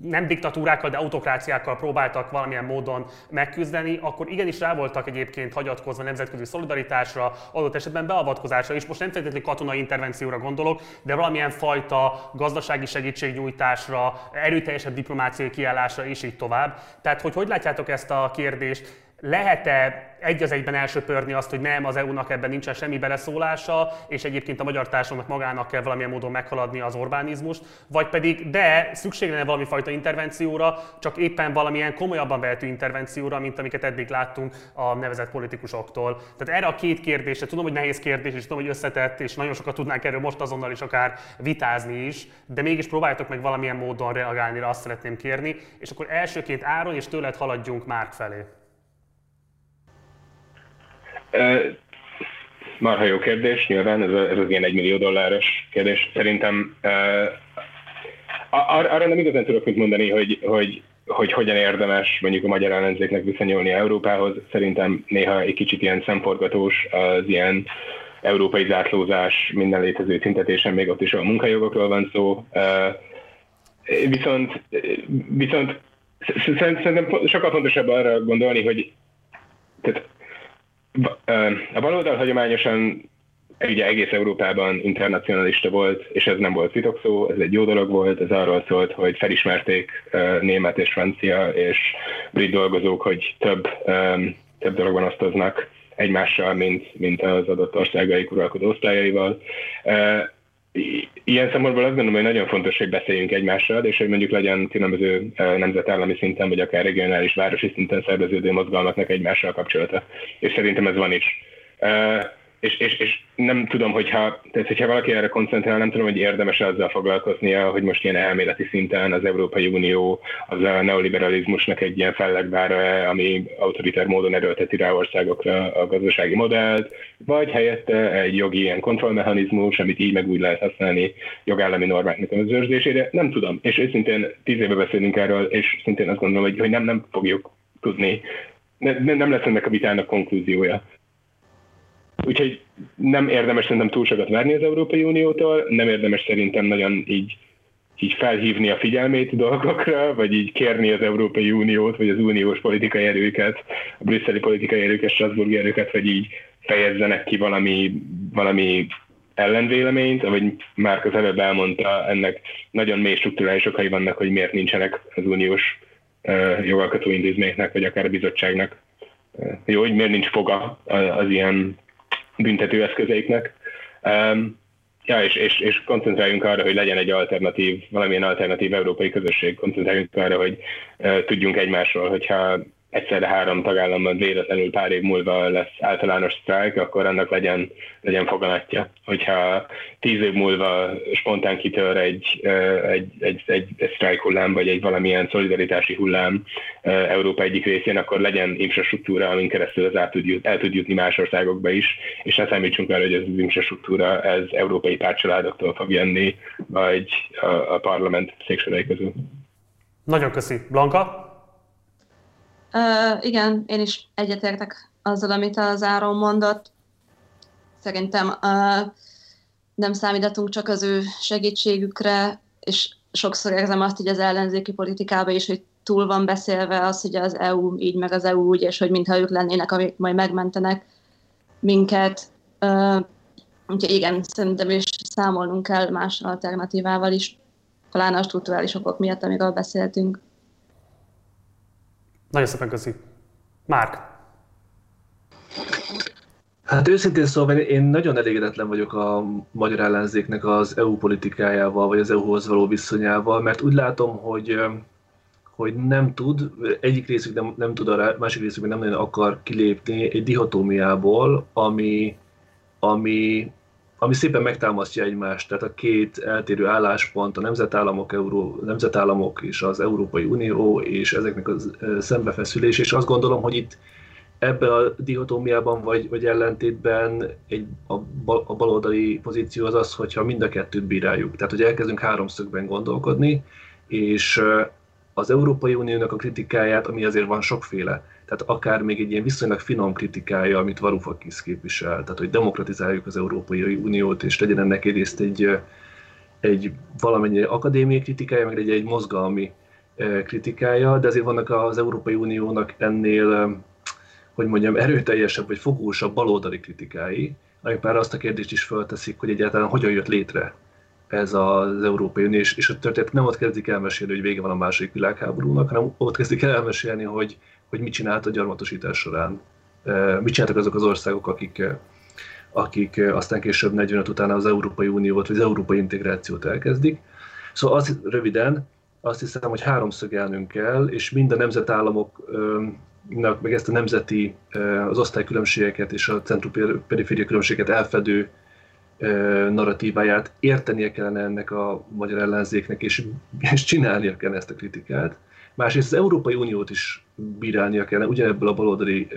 nem diktatúrákkal, de autokráciákkal próbáltak valamilyen módon megküzdeni, akkor igenis rá voltak egyébként hagyatkozva nemzetközi szolidaritásra, adott esetben beavatkozásra is. Most nem feltétlenül katonai intervencióra gondolok, de valamilyen fajta gazdasági segítségnyújtásra, erőteljesebb diplomáciai kiállásra és így tovább. Tehát, hogy hogy látjátok ezt a kérdést? Lehet-e egy az egyben elsöpörni azt, hogy nem, az EU-nak ebben nincsen semmi beleszólása, és egyébként a magyar társadalomnak magának kell valamilyen módon meghaladni az Orbánizmust, vagy pedig de szükség lenne valami fajta intervencióra, csak éppen valamilyen komolyabban vehető intervencióra, mint amiket eddig láttunk a nevezett politikusoktól. Tehát erre a két kérdésre, tudom, hogy nehéz kérdés, és tudom, hogy összetett, és nagyon sokat tudnánk erről most azonnal is akár vitázni is, de mégis próbáljátok meg valamilyen módon reagálni, azt szeretném kérni, és akkor elsőként Áron, és tőled haladjunk Márk felé. Marha jó kérdés, nyilván, ez, ez az ilyen egy millió dolláros kérdés. Szerintem ar- arra nem igazán tudok mit mondani, hogy, hogy, hogy hogyan érdemes mondjuk a magyar ellenzéknek viszonyulni Európához. Szerintem néha egy kicsit ilyen szemforgatós az ilyen európai zátlózás minden létező tüntetésen, még ott is a munkajogokról van szó. Viszont, viszont szerintem sokkal fontosabb arra gondolni, hogy tehát a baloldal hagyományosan ugye egész Európában internacionalista volt, és ez nem volt titokszó, ez egy jó dolog volt, ez arról szólt, hogy felismerték német és francia és brit dolgozók, hogy több, több dologban osztoznak egymással, mint, mint az adott országaik uralkodó osztályaival ilyen szempontból azt gondolom, hogy nagyon fontos, hogy beszéljünk egymással, és hogy mondjuk legyen különböző nemzetállami szinten, vagy akár regionális, városi szinten szerveződő mozgalmaknak egymással kapcsolata. És szerintem ez van is és, és, és nem tudom, hogyha, tehát hogyha valaki erre koncentrál, nem tudom, hogy érdemes azzal foglalkoznia, hogy most ilyen elméleti szinten az Európai Unió az a neoliberalizmusnak egy ilyen fellegvára, ami autoritár módon erőlteti rá országokra a gazdasági modellt, vagy helyette egy jogi ilyen kontrollmechanizmus, amit így meg úgy lehet használni jogállami normáknak az őrzésére. Nem tudom, és őszintén tíz éve beszélünk erről, és szintén azt gondolom, hogy, hogy nem, nem fogjuk tudni, ne, nem lesz ennek a vitának konklúziója. Úgyhogy nem érdemes szerintem túl sokat várni az Európai Uniótól, nem érdemes szerintem nagyon így, így felhívni a figyelmét dolgokra, vagy így kérni az Európai Uniót, vagy az uniós politikai erőket, a brüsszeli politikai erőket, Strasburgi erőket, hogy így fejezzenek ki valami, valami ellenvéleményt, ahogy már az előbb elmondta, ennek nagyon mély struktúrális okai vannak, hogy miért nincsenek az uniós jogalkotó intézményeknek, vagy akár a bizottságnak. Jó, hogy miért nincs foga az ilyen büntetőeszközeiknek. Um, ja, és, és, és koncentráljunk arra, hogy legyen egy alternatív, valamilyen alternatív európai közösség, koncentráljunk arra, hogy uh, tudjunk egymásról, hogyha egyszerre három tagállamban véletlenül pár év múlva lesz általános sztrájk, akkor annak legyen, legyen foganatja. Hogyha tíz év múlva spontán kitör egy, egy, egy, egy, egy sztrájk hullám, vagy egy valamilyen szolidaritási hullám Európa egyik részén, akkor legyen infrastruktúra, amin keresztül az el tud, jut, el tud jutni más országokba is, és ne számítsunk arra, hogy ez az infrastruktúra ez európai pártcsaládoktól fog jönni, vagy a, a parlament széksorai közül. Nagyon köszi. Blanka? Igen, én is egyetértek azzal, amit az Áron mondott. Szerintem uh, nem számíthatunk csak az ő segítségükre, és sokszor érzem azt hogy az ellenzéki politikában is, hogy túl van beszélve az, hogy az EU így, meg az EU úgy, és hogy mintha ők lennének, amik majd megmentenek minket. Uh, úgyhogy igen, szerintem is számolnunk kell más alternatívával is, talán a strukturális okok miatt, amiről beszéltünk. Nagyon szépen köszi. Márk. Hát őszintén szóval én nagyon elégedetlen vagyok a magyar ellenzéknek az EU politikájával, vagy az EU-hoz való viszonyával, mert úgy látom, hogy hogy nem tud, egyik részük nem, nem tud, a másik részük nem nagyon akar kilépni egy dihotómiából, ami, ami, ami szépen megtámasztja egymást, tehát a két eltérő álláspont, a nemzetállamok, Euró, nemzetállamok és az Európai Unió és ezeknek a szembefeszülés, és azt gondolom, hogy itt ebben a dihotómiában vagy, vagy ellentétben egy, a, a baloldali pozíció az az, hogyha mind a kettőt bíráljuk. Tehát, hogy elkezdünk háromszögben gondolkodni, és az Európai Uniónak a kritikáját, ami azért van sokféle, tehát akár még egy ilyen viszonylag finom kritikája, amit Varoufakis képvisel, tehát hogy demokratizáljuk az Európai Uniót, és legyen ennek egyrészt egy, egy valamennyi akadémiai kritikája, meg egy, egy mozgalmi kritikája, de azért vannak az Európai Uniónak ennél, hogy mondjam, erőteljesebb vagy fogósabb baloldali kritikái, amik már azt a kérdést is felteszik, hogy egyáltalán hogyan jött létre ez az Európai Unió, és, a történet nem ott kezdik elmesélni, hogy vége van a második világháborúnak, hanem ott kezdik el elmesélni, hogy, hogy mit csinált a gyarmatosítás során. Mit csináltak azok az országok, akik, akik aztán később 45 után az Európai Uniót, vagy az európai integrációt elkezdik. Szóval az röviden, azt hiszem, hogy háromszögelnünk kell, és mind a nemzetállamoknak, meg ezt a nemzeti, az osztálykülönbségeket és a centrum-periféria különbségeket elfedő narratíváját értenie kellene ennek a magyar ellenzéknek, és, és csinálnia kellene ezt a kritikát. Másrészt az Európai Uniót is bírálnia kellene, ugyanebből a baloldali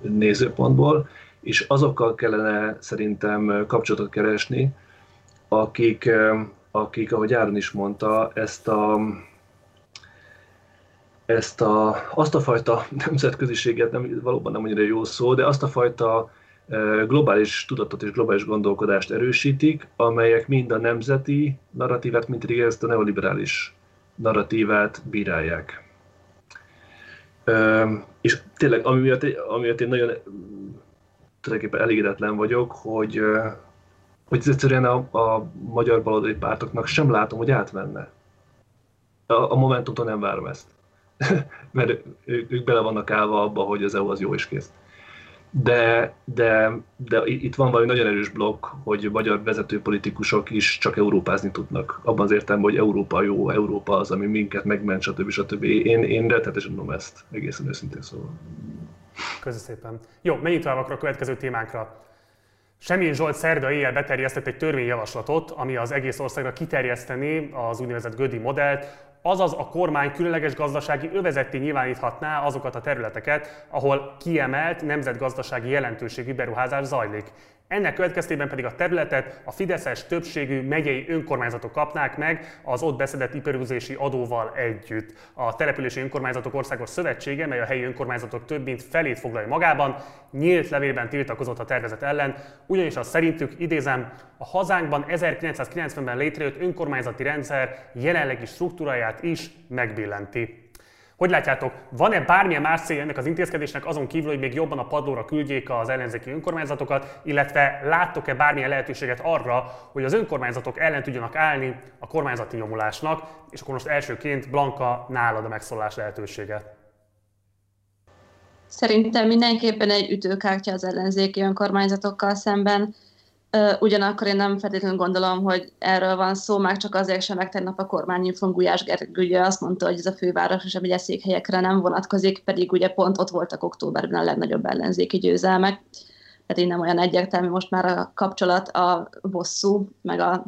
nézőpontból, és azokkal kellene szerintem kapcsolatot keresni, akik, akik ahogy Áron is mondta, ezt a, ezt a, azt a fajta nemzetköziséget, nem, valóban nem annyira jó szó, de azt a fajta globális tudatot és globális gondolkodást erősítik, amelyek mind a nemzeti narratívát, mint pedig ezt a neoliberális narratívát bírálják. És tényleg, ami miatt, ami miatt én nagyon tulajdonképpen elégedetlen vagyok, hogy, hogy egyszerűen a, a magyar baloldali pártoknak sem látom, hogy átmenne. A, a Momentumtól nem várom ezt. Mert ők, ők bele vannak állva abba, hogy az EU az jó és kész de, de, de itt van valami nagyon erős blokk, hogy magyar vezető politikusok is csak európázni tudnak. Abban az értelemben, hogy Európa jó, Európa az, ami minket megment, stb. stb. Én, én rettetesen tudom ezt, egészen őszintén szóval. Köszönöm szépen. Jó, menjünk tovább akkor a következő témánkra. Semmi Zsolt szerda éjjel beterjesztett egy törvényjavaslatot, ami az egész országra kiterjeszteni az úgynevezett Gödi modellt, azaz a kormány különleges gazdasági övezetté nyilváníthatná azokat a területeket, ahol kiemelt nemzetgazdasági jelentőségű beruházás zajlik. Ennek következtében pedig a területet a Fideszes többségű megyei önkormányzatok kapnák meg az ott beszedett iparűzési adóval együtt. A Települési Önkormányzatok Országos Szövetsége, mely a helyi önkormányzatok több mint felét foglalja magában, nyílt levélben tiltakozott a tervezet ellen, ugyanis az szerintük, idézem, a hazánkban 1990-ben létrejött önkormányzati rendszer jelenlegi struktúráját is megbillenti. Hogy látjátok, van-e bármilyen más célja ennek az intézkedésnek azon kívül, hogy még jobban a padlóra küldjék az ellenzéki önkormányzatokat, illetve láttok-e bármilyen lehetőséget arra, hogy az önkormányzatok ellen tudjanak állni a kormányzati nyomulásnak, és akkor most elsőként Blanka nálad a megszólás lehetőséget. Szerintem mindenképpen egy ütőkártya az ellenzéki önkormányzatokkal szemben. Ugyanakkor én nem feltétlenül gondolom, hogy erről van szó, már csak azért sem, meg tegnap a kormányinfon Gulyás Gergő azt mondta, hogy ez a főváros és a megyeszékhelyekre nem vonatkozik, pedig ugye pont ott voltak októberben a legnagyobb ellenzéki győzelmek. Tehát nem olyan egyértelmű most már a kapcsolat a bosszú, meg a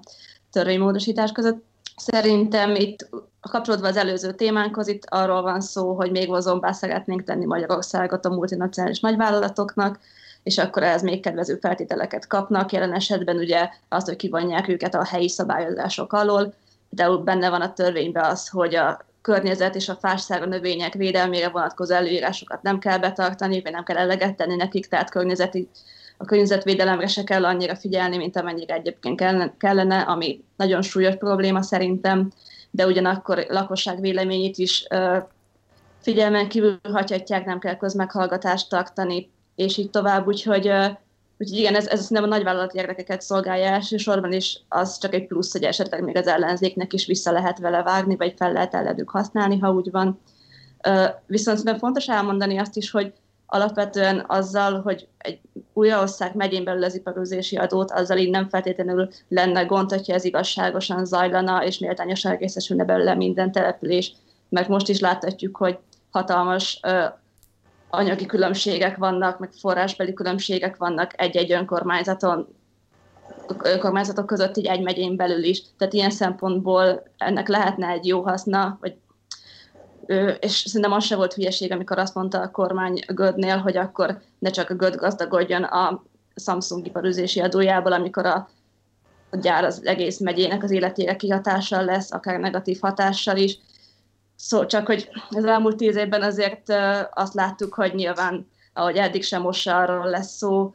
törvénymódosítás között. Szerintem itt kapcsolódva az előző témánkhoz, itt arról van szó, hogy még vozombá szeretnénk tenni Magyarországot a multinacionális nagyvállalatoknak, és akkor ez még kedvező feltételeket kapnak. Jelen esetben ugye az, hogy kivonják őket a helyi szabályozások alól, de benne van a törvényben az, hogy a környezet és a fásszára növények védelmére vonatkozó előírásokat nem kell betartani, vagy nem kell eleget tenni nekik, tehát környezeti a környezetvédelemre se kell annyira figyelni, mint amennyire egyébként kellene, ami nagyon súlyos probléma szerintem, de ugyanakkor lakosság véleményét is figyelmen kívül hagyhatják, nem kell közmeghallgatást tartani, és így tovább, úgyhogy Úgyhogy igen, ez, ez nem a nagyvállalati érdekeket szolgálja elsősorban, és az csak egy plusz, hogy esetleg még az ellenzéknek is vissza lehet vele vágni, vagy fel lehet elledük használni, ha úgy van. Viszont szerintem fontos elmondani azt is, hogy alapvetően azzal, hogy egy Újraország megyén belül az iparőzési adót, azzal így nem feltétlenül lenne gond, hogyha ez igazságosan zajlana, és méltányosan részesülne belőle minden település. Mert most is láthatjuk, hogy hatalmas anyagi különbségek vannak, meg forrásbeli különbségek vannak egy-egy önkormányzaton, önkormányzatok között így egy megyén belül is. Tehát ilyen szempontból ennek lehetne egy jó haszna, vagy és szerintem az se volt hülyeség, amikor azt mondta a kormány Gödnél, hogy akkor ne csak a Göd gazdagodjon a Samsung iparüzési adójából, amikor a, a gyár az egész megyének az életére kihatással lesz, akár negatív hatással is, Szó, csak hogy az elmúlt tíz évben azért azt láttuk, hogy nyilván, ahogy eddig sem most arról lesz szó,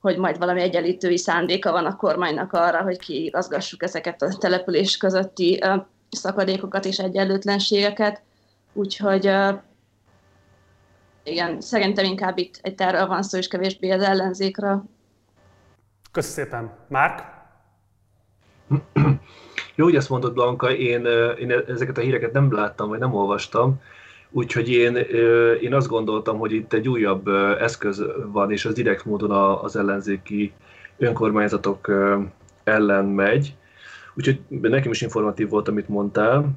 hogy majd valami egyenlítői szándéka van a kormánynak arra, hogy kiigazgassuk ezeket a település közötti szakadékokat és egyenlőtlenségeket. Úgyhogy igen, szerintem inkább itt egy terről van szó, és kevésbé az ellenzékről. Köszönöm szépen. Márk? Jó, hogy ezt mondod, Blanka, én, én ezeket a híreket nem láttam, vagy nem olvastam, úgyhogy én, én azt gondoltam, hogy itt egy újabb eszköz van, és az direkt módon az ellenzéki önkormányzatok ellen megy. Úgyhogy nekem is informatív volt, amit mondtál.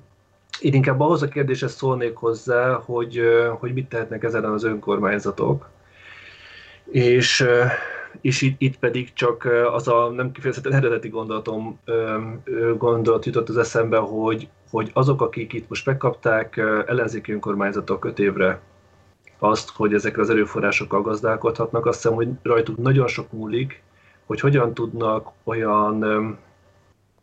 Én inkább ahhoz a kérdéshez szólnék hozzá, hogy, hogy mit tehetnek ezen az önkormányzatok. És és itt, itt pedig csak az a nem kifejezetten eredeti gondolatom, gondolat jutott az eszembe, hogy, hogy azok, akik itt most megkapták ellenzéki önkormányzatok öt évre azt, hogy ezekre az erőforrásokkal gazdálkodhatnak, azt hiszem, hogy rajtuk nagyon sok múlik, hogy hogyan tudnak olyan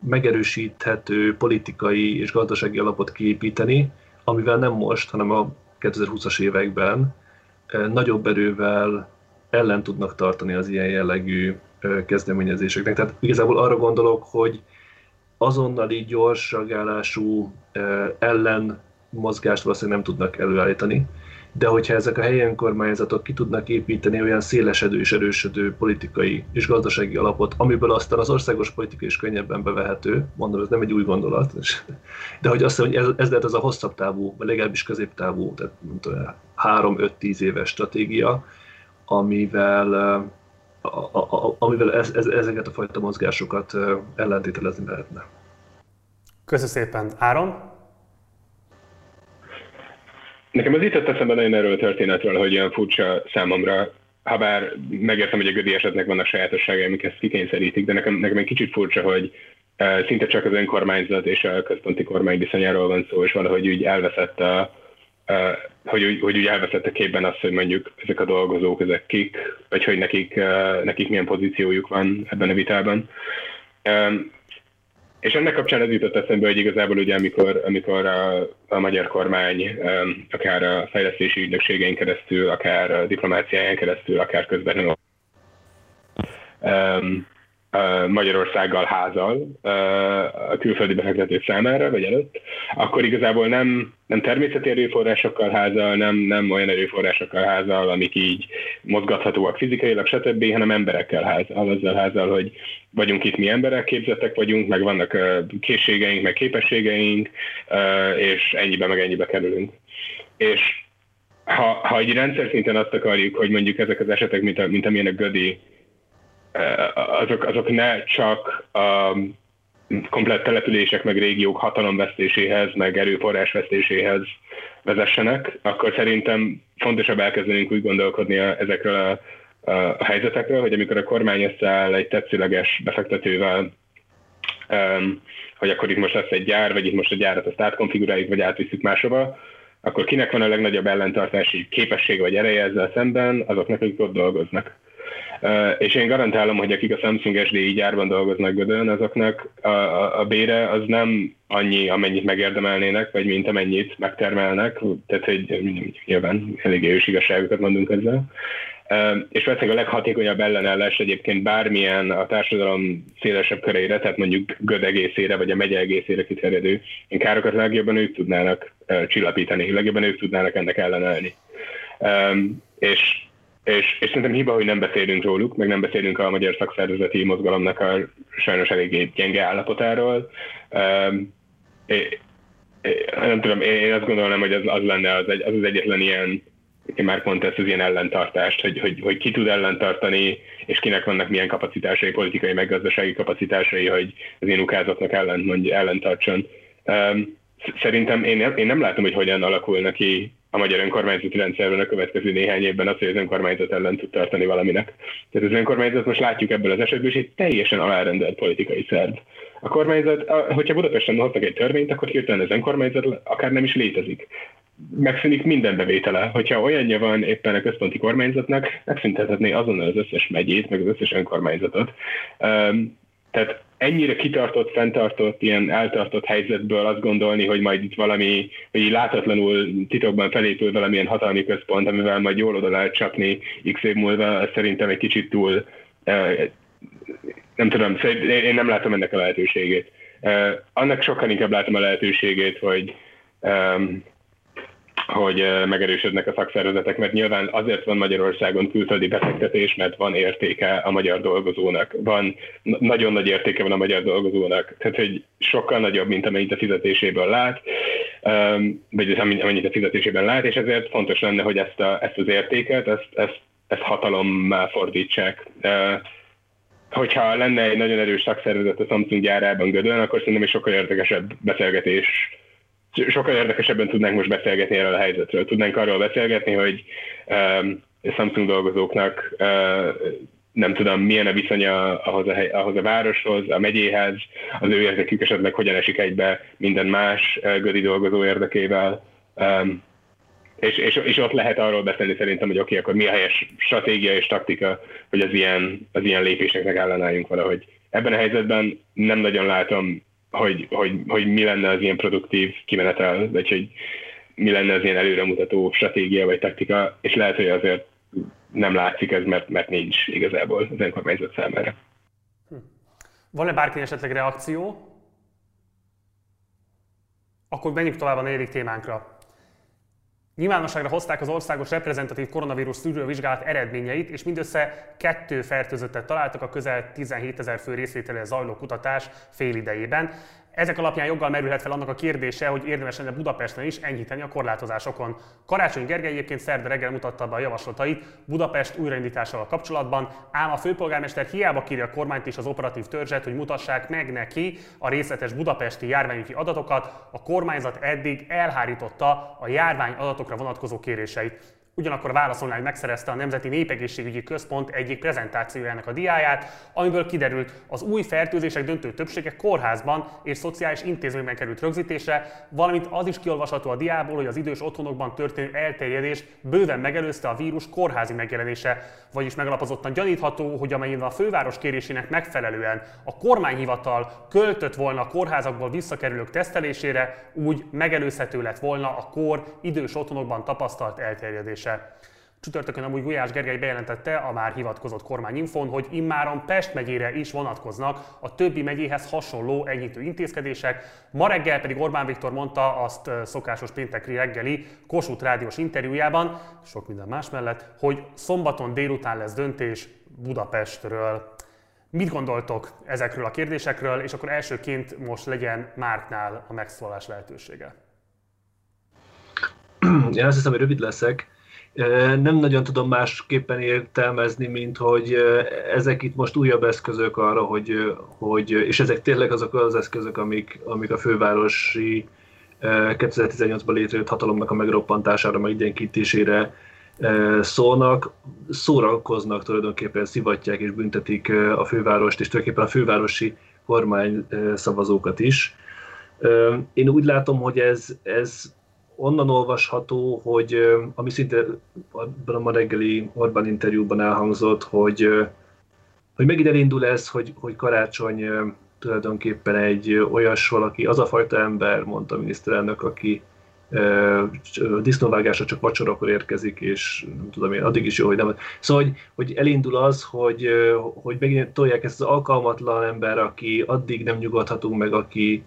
megerősíthető politikai és gazdasági alapot kiépíteni, amivel nem most, hanem a 2020-as években nagyobb erővel ellen tudnak tartani az ilyen jellegű kezdeményezéseknek. Tehát igazából arra gondolok, hogy azonnali gyors reagálású ellen mozgást valószínűleg nem tudnak előállítani, de hogyha ezek a helyi önkormányzatok ki tudnak építeni olyan szélesedő és erősödő politikai és gazdasági alapot, amiből aztán az országos politika is könnyebben bevehető, mondom, ez nem egy új gondolat, de hogy azt mondom, hogy ez, ez lehet az a hosszabb távú, vagy legalábbis középtávú, tehát 3-5-10 éves stratégia, amivel, a, a, a, amivel ez, ez, ezeket a fajta mozgásokat ellentételezni lehetne. Köszönöm szépen. Áron? Nekem az jutott eszembe nagyon erről a történetről, hogy olyan furcsa számomra, ha bár megértem, hogy a Gödi esetnek vannak sajátosságai, amik ezt kikényszerítik, de nekem, nekem egy kicsit furcsa, hogy szinte csak az önkormányzat és a központi kormány viszonyáról van szó, és valahogy úgy elveszett a, hogy, hogy úgy elveszett a képben az, hogy mondjuk ezek a dolgozók, ezek kik, vagy hogy nekik, nekik milyen pozíciójuk van ebben a vitában. És ennek kapcsán ez jutott eszembe, hogy igazából ugye amikor, amikor a, a magyar kormány akár a fejlesztési ügynökségein keresztül, akár a diplomáciáján keresztül, akár közben Magyarországgal házal a külföldi befektetők számára, vagy előtt, akkor igazából nem, nem természeti erőforrásokkal házal, nem, nem olyan erőforrásokkal házal, amik így mozgathatóak fizikailag, stb., hanem emberekkel házal, azzal házal, hogy vagyunk itt mi emberek, képzettek vagyunk, meg vannak készségeink, meg képességeink, és ennyibe, meg ennyibe kerülünk. És ha, ha egy rendszer szinten azt akarjuk, hogy mondjuk ezek az esetek, mint, a, mint amilyen a Gödi azok, azok ne csak a komplett települések meg régiók hatalomvesztéséhez, meg erőforrásvesztéséhez vezessenek, akkor szerintem fontosabb elkezdenünk úgy gondolkodni a, ezekről a, a helyzetekről, hogy amikor a kormány összeáll egy tetszőleges befektetővel, um, hogy akkor itt most lesz egy gyár, vagy itt most a gyárat azt átkonfiguráljuk, vagy átvisszük máshova, akkor kinek van a legnagyobb ellentartási képessége vagy ereje ezzel szemben, azoknak, akik ott dolgoznak. És én garantálom, hogy akik a Samsung SDI gyárban dolgoznak Gödön, azoknak a, a, a bére az nem annyi, amennyit megérdemelnének, vagy mint amennyit megtermelnek, tehát hogy nyilván eléggé ős igazságokat mondunk ezzel. és valószínűleg a leghatékonyabb ellenállás egyébként bármilyen a társadalom szélesebb köreire, tehát mondjuk Göd egészére, vagy a megye egészére kiterjedő károkat legjobban ők tudnának csillapítani, legjobban ők tudnának ennek ellenállni. És, és, és szerintem hiba, hogy nem beszélünk róluk, meg nem beszélünk a magyar szakszervezeti mozgalomnak a sajnos eléggé gyenge állapotáról. É, nem tudom, én azt gondolom, hogy az, az lenne az, egy, az, az egyetlen ilyen már pont ezt az ilyen ellentartást, hogy, hogy, hogy ki tud ellentartani, és kinek vannak milyen kapacitásai, politikai, meg gazdasági kapacitásai, hogy az én ukázatnak ellent, mondj, ellentartson. Um, szerintem én én nem látom, hogy hogyan alakul ki a magyar önkormányzati rendszerben a következő néhány évben az, hogy az önkormányzat ellen tud tartani valaminek. Tehát az önkormányzat most látjuk ebből az esetből, és egy teljesen alárendelt politikai szerv. A kormányzat, hogyha Budapesten hoztak egy törvényt, akkor hirtelen az önkormányzat akár nem is létezik megszűnik minden bevétele. Hogyha olyanja van éppen a központi kormányzatnak, megszüntethetné azonnal az összes megyét, meg az összes önkormányzatot. Tehát ennyire kitartott, fenntartott, ilyen eltartott helyzetből azt gondolni, hogy majd itt valami, hogy látatlanul titokban felépül valamilyen hatalmi központ, amivel majd jól oda lehet csapni x év múlva, szerintem egy kicsit túl, uh, nem tudom, én nem látom ennek a lehetőségét. Uh, annak sokkal inkább látom a lehetőségét, hogy hogy megerősödnek a szakszervezetek, mert nyilván azért van Magyarországon külföldi befektetés, mert van értéke a magyar dolgozónak. Van, nagyon nagy értéke van a magyar dolgozónak. Tehát, hogy sokkal nagyobb, mint amennyit a fizetéséből lát, vagy amennyit a fizetésében lát, és ezért fontos lenne, hogy ezt, a, ezt az értéket, ezt, ezt, ezt hatalommá fordítsák hogyha lenne egy nagyon erős szakszervezet a Samsung gyárában Gödön, akkor szerintem egy sokkal érdekesebb beszélgetés sokkal érdekesebben tudnánk most beszélgetni erről a helyzetről. Tudnánk arról beszélgetni, hogy um, Samsung dolgozóknak uh, nem tudom, milyen a viszonya ahhoz a, hely, ahhoz a városhoz, a megyéhez, az ő érdekük esetleg hogyan esik egybe minden más uh, gödi dolgozó érdekével. Um, és, és, és ott lehet arról beszélni szerintem, hogy oké, okay, akkor mi a helyes stratégia és taktika, hogy az ilyen, az ilyen lépéseknek ellenálljunk valahogy. Ebben a helyzetben nem nagyon látom hogy, hogy, hogy mi lenne az ilyen produktív kimenetel, vagy hogy mi lenne az ilyen előremutató stratégia vagy taktika, és lehet, hogy azért nem látszik ez, mert, mert nincs igazából az önkormányzat számára. Hm. Van-e bárki esetleg reakció? Akkor menjünk tovább a negyedik témánkra. Nyilvánosságra hozták az országos reprezentatív koronavírus szűrővizsgálat eredményeit, és mindössze kettő fertőzöttet találtak a közel 17 ezer fő részvételére zajló kutatás félidejében. Ezek alapján joggal merülhet fel annak a kérdése, hogy érdemes lenne Budapesten is enyhíteni a korlátozásokon. Karácsony Gergely egyébként szerda reggel mutatta be a javaslatait Budapest újraindításával kapcsolatban, ám a főpolgármester hiába kérje a kormányt és az operatív törzset, hogy mutassák meg neki a részletes budapesti járványügyi adatokat, a kormányzat eddig elhárította a járvány adatokra vonatkozó kéréseit. Ugyanakkor válaszolnál megszerezte a Nemzeti Népegészségügyi Központ egyik prezentációjának a diáját, amiből kiderült, az új fertőzések döntő többsége kórházban és szociális intézményben került rögzítésre, valamint az is kiolvasható a diából, hogy az idős otthonokban történő elterjedés bőven megelőzte a vírus kórházi megjelenése, vagyis megalapozottan gyanítható, hogy amennyiben a főváros kérésének megfelelően a kormányhivatal költött volna a kórházakból visszakerülők tesztelésére, úgy megelőzhető lett volna a kor idős otthonokban tapasztalt elterjedés kérdése. Csütörtökön amúgy Gulyás Gergely bejelentette a már hivatkozott kormányinfon, hogy immáron Pest megyére is vonatkoznak a többi megyéhez hasonló enyhítő intézkedések. Ma reggel pedig Orbán Viktor mondta azt szokásos péntekri reggeli Kossuth rádiós interjújában, sok minden más mellett, hogy szombaton délután lesz döntés Budapestről. Mit gondoltok ezekről a kérdésekről, és akkor elsőként most legyen Márknál a megszólalás lehetősége? Én azt hiszem, hogy rövid leszek. Nem nagyon tudom másképpen értelmezni, mint hogy ezek itt most újabb eszközök arra, hogy, hogy és ezek tényleg azok az eszközök, amik, amik a fővárosi 2018-ban létrejött hatalomnak a megroppantására, megigyenkítésére szólnak, szórakoznak tulajdonképpen, szivatják és büntetik a fővárost, és tulajdonképpen a fővárosi kormány szavazókat is. Én úgy látom, hogy ez, ez onnan olvasható, hogy ami szinte abban a reggeli Orbán interjúban elhangzott, hogy, hogy megint elindul ez, hogy, hogy karácsony tulajdonképpen egy olyas valaki, az a fajta ember, mondta a miniszterelnök, aki disznóvágása csak vacsorakor érkezik, és nem tudom én, addig is jó, hogy nem. Szóval, hogy, hogy elindul az, hogy, hogy megint tolják ezt az alkalmatlan ember, aki addig nem nyugodhatunk meg, aki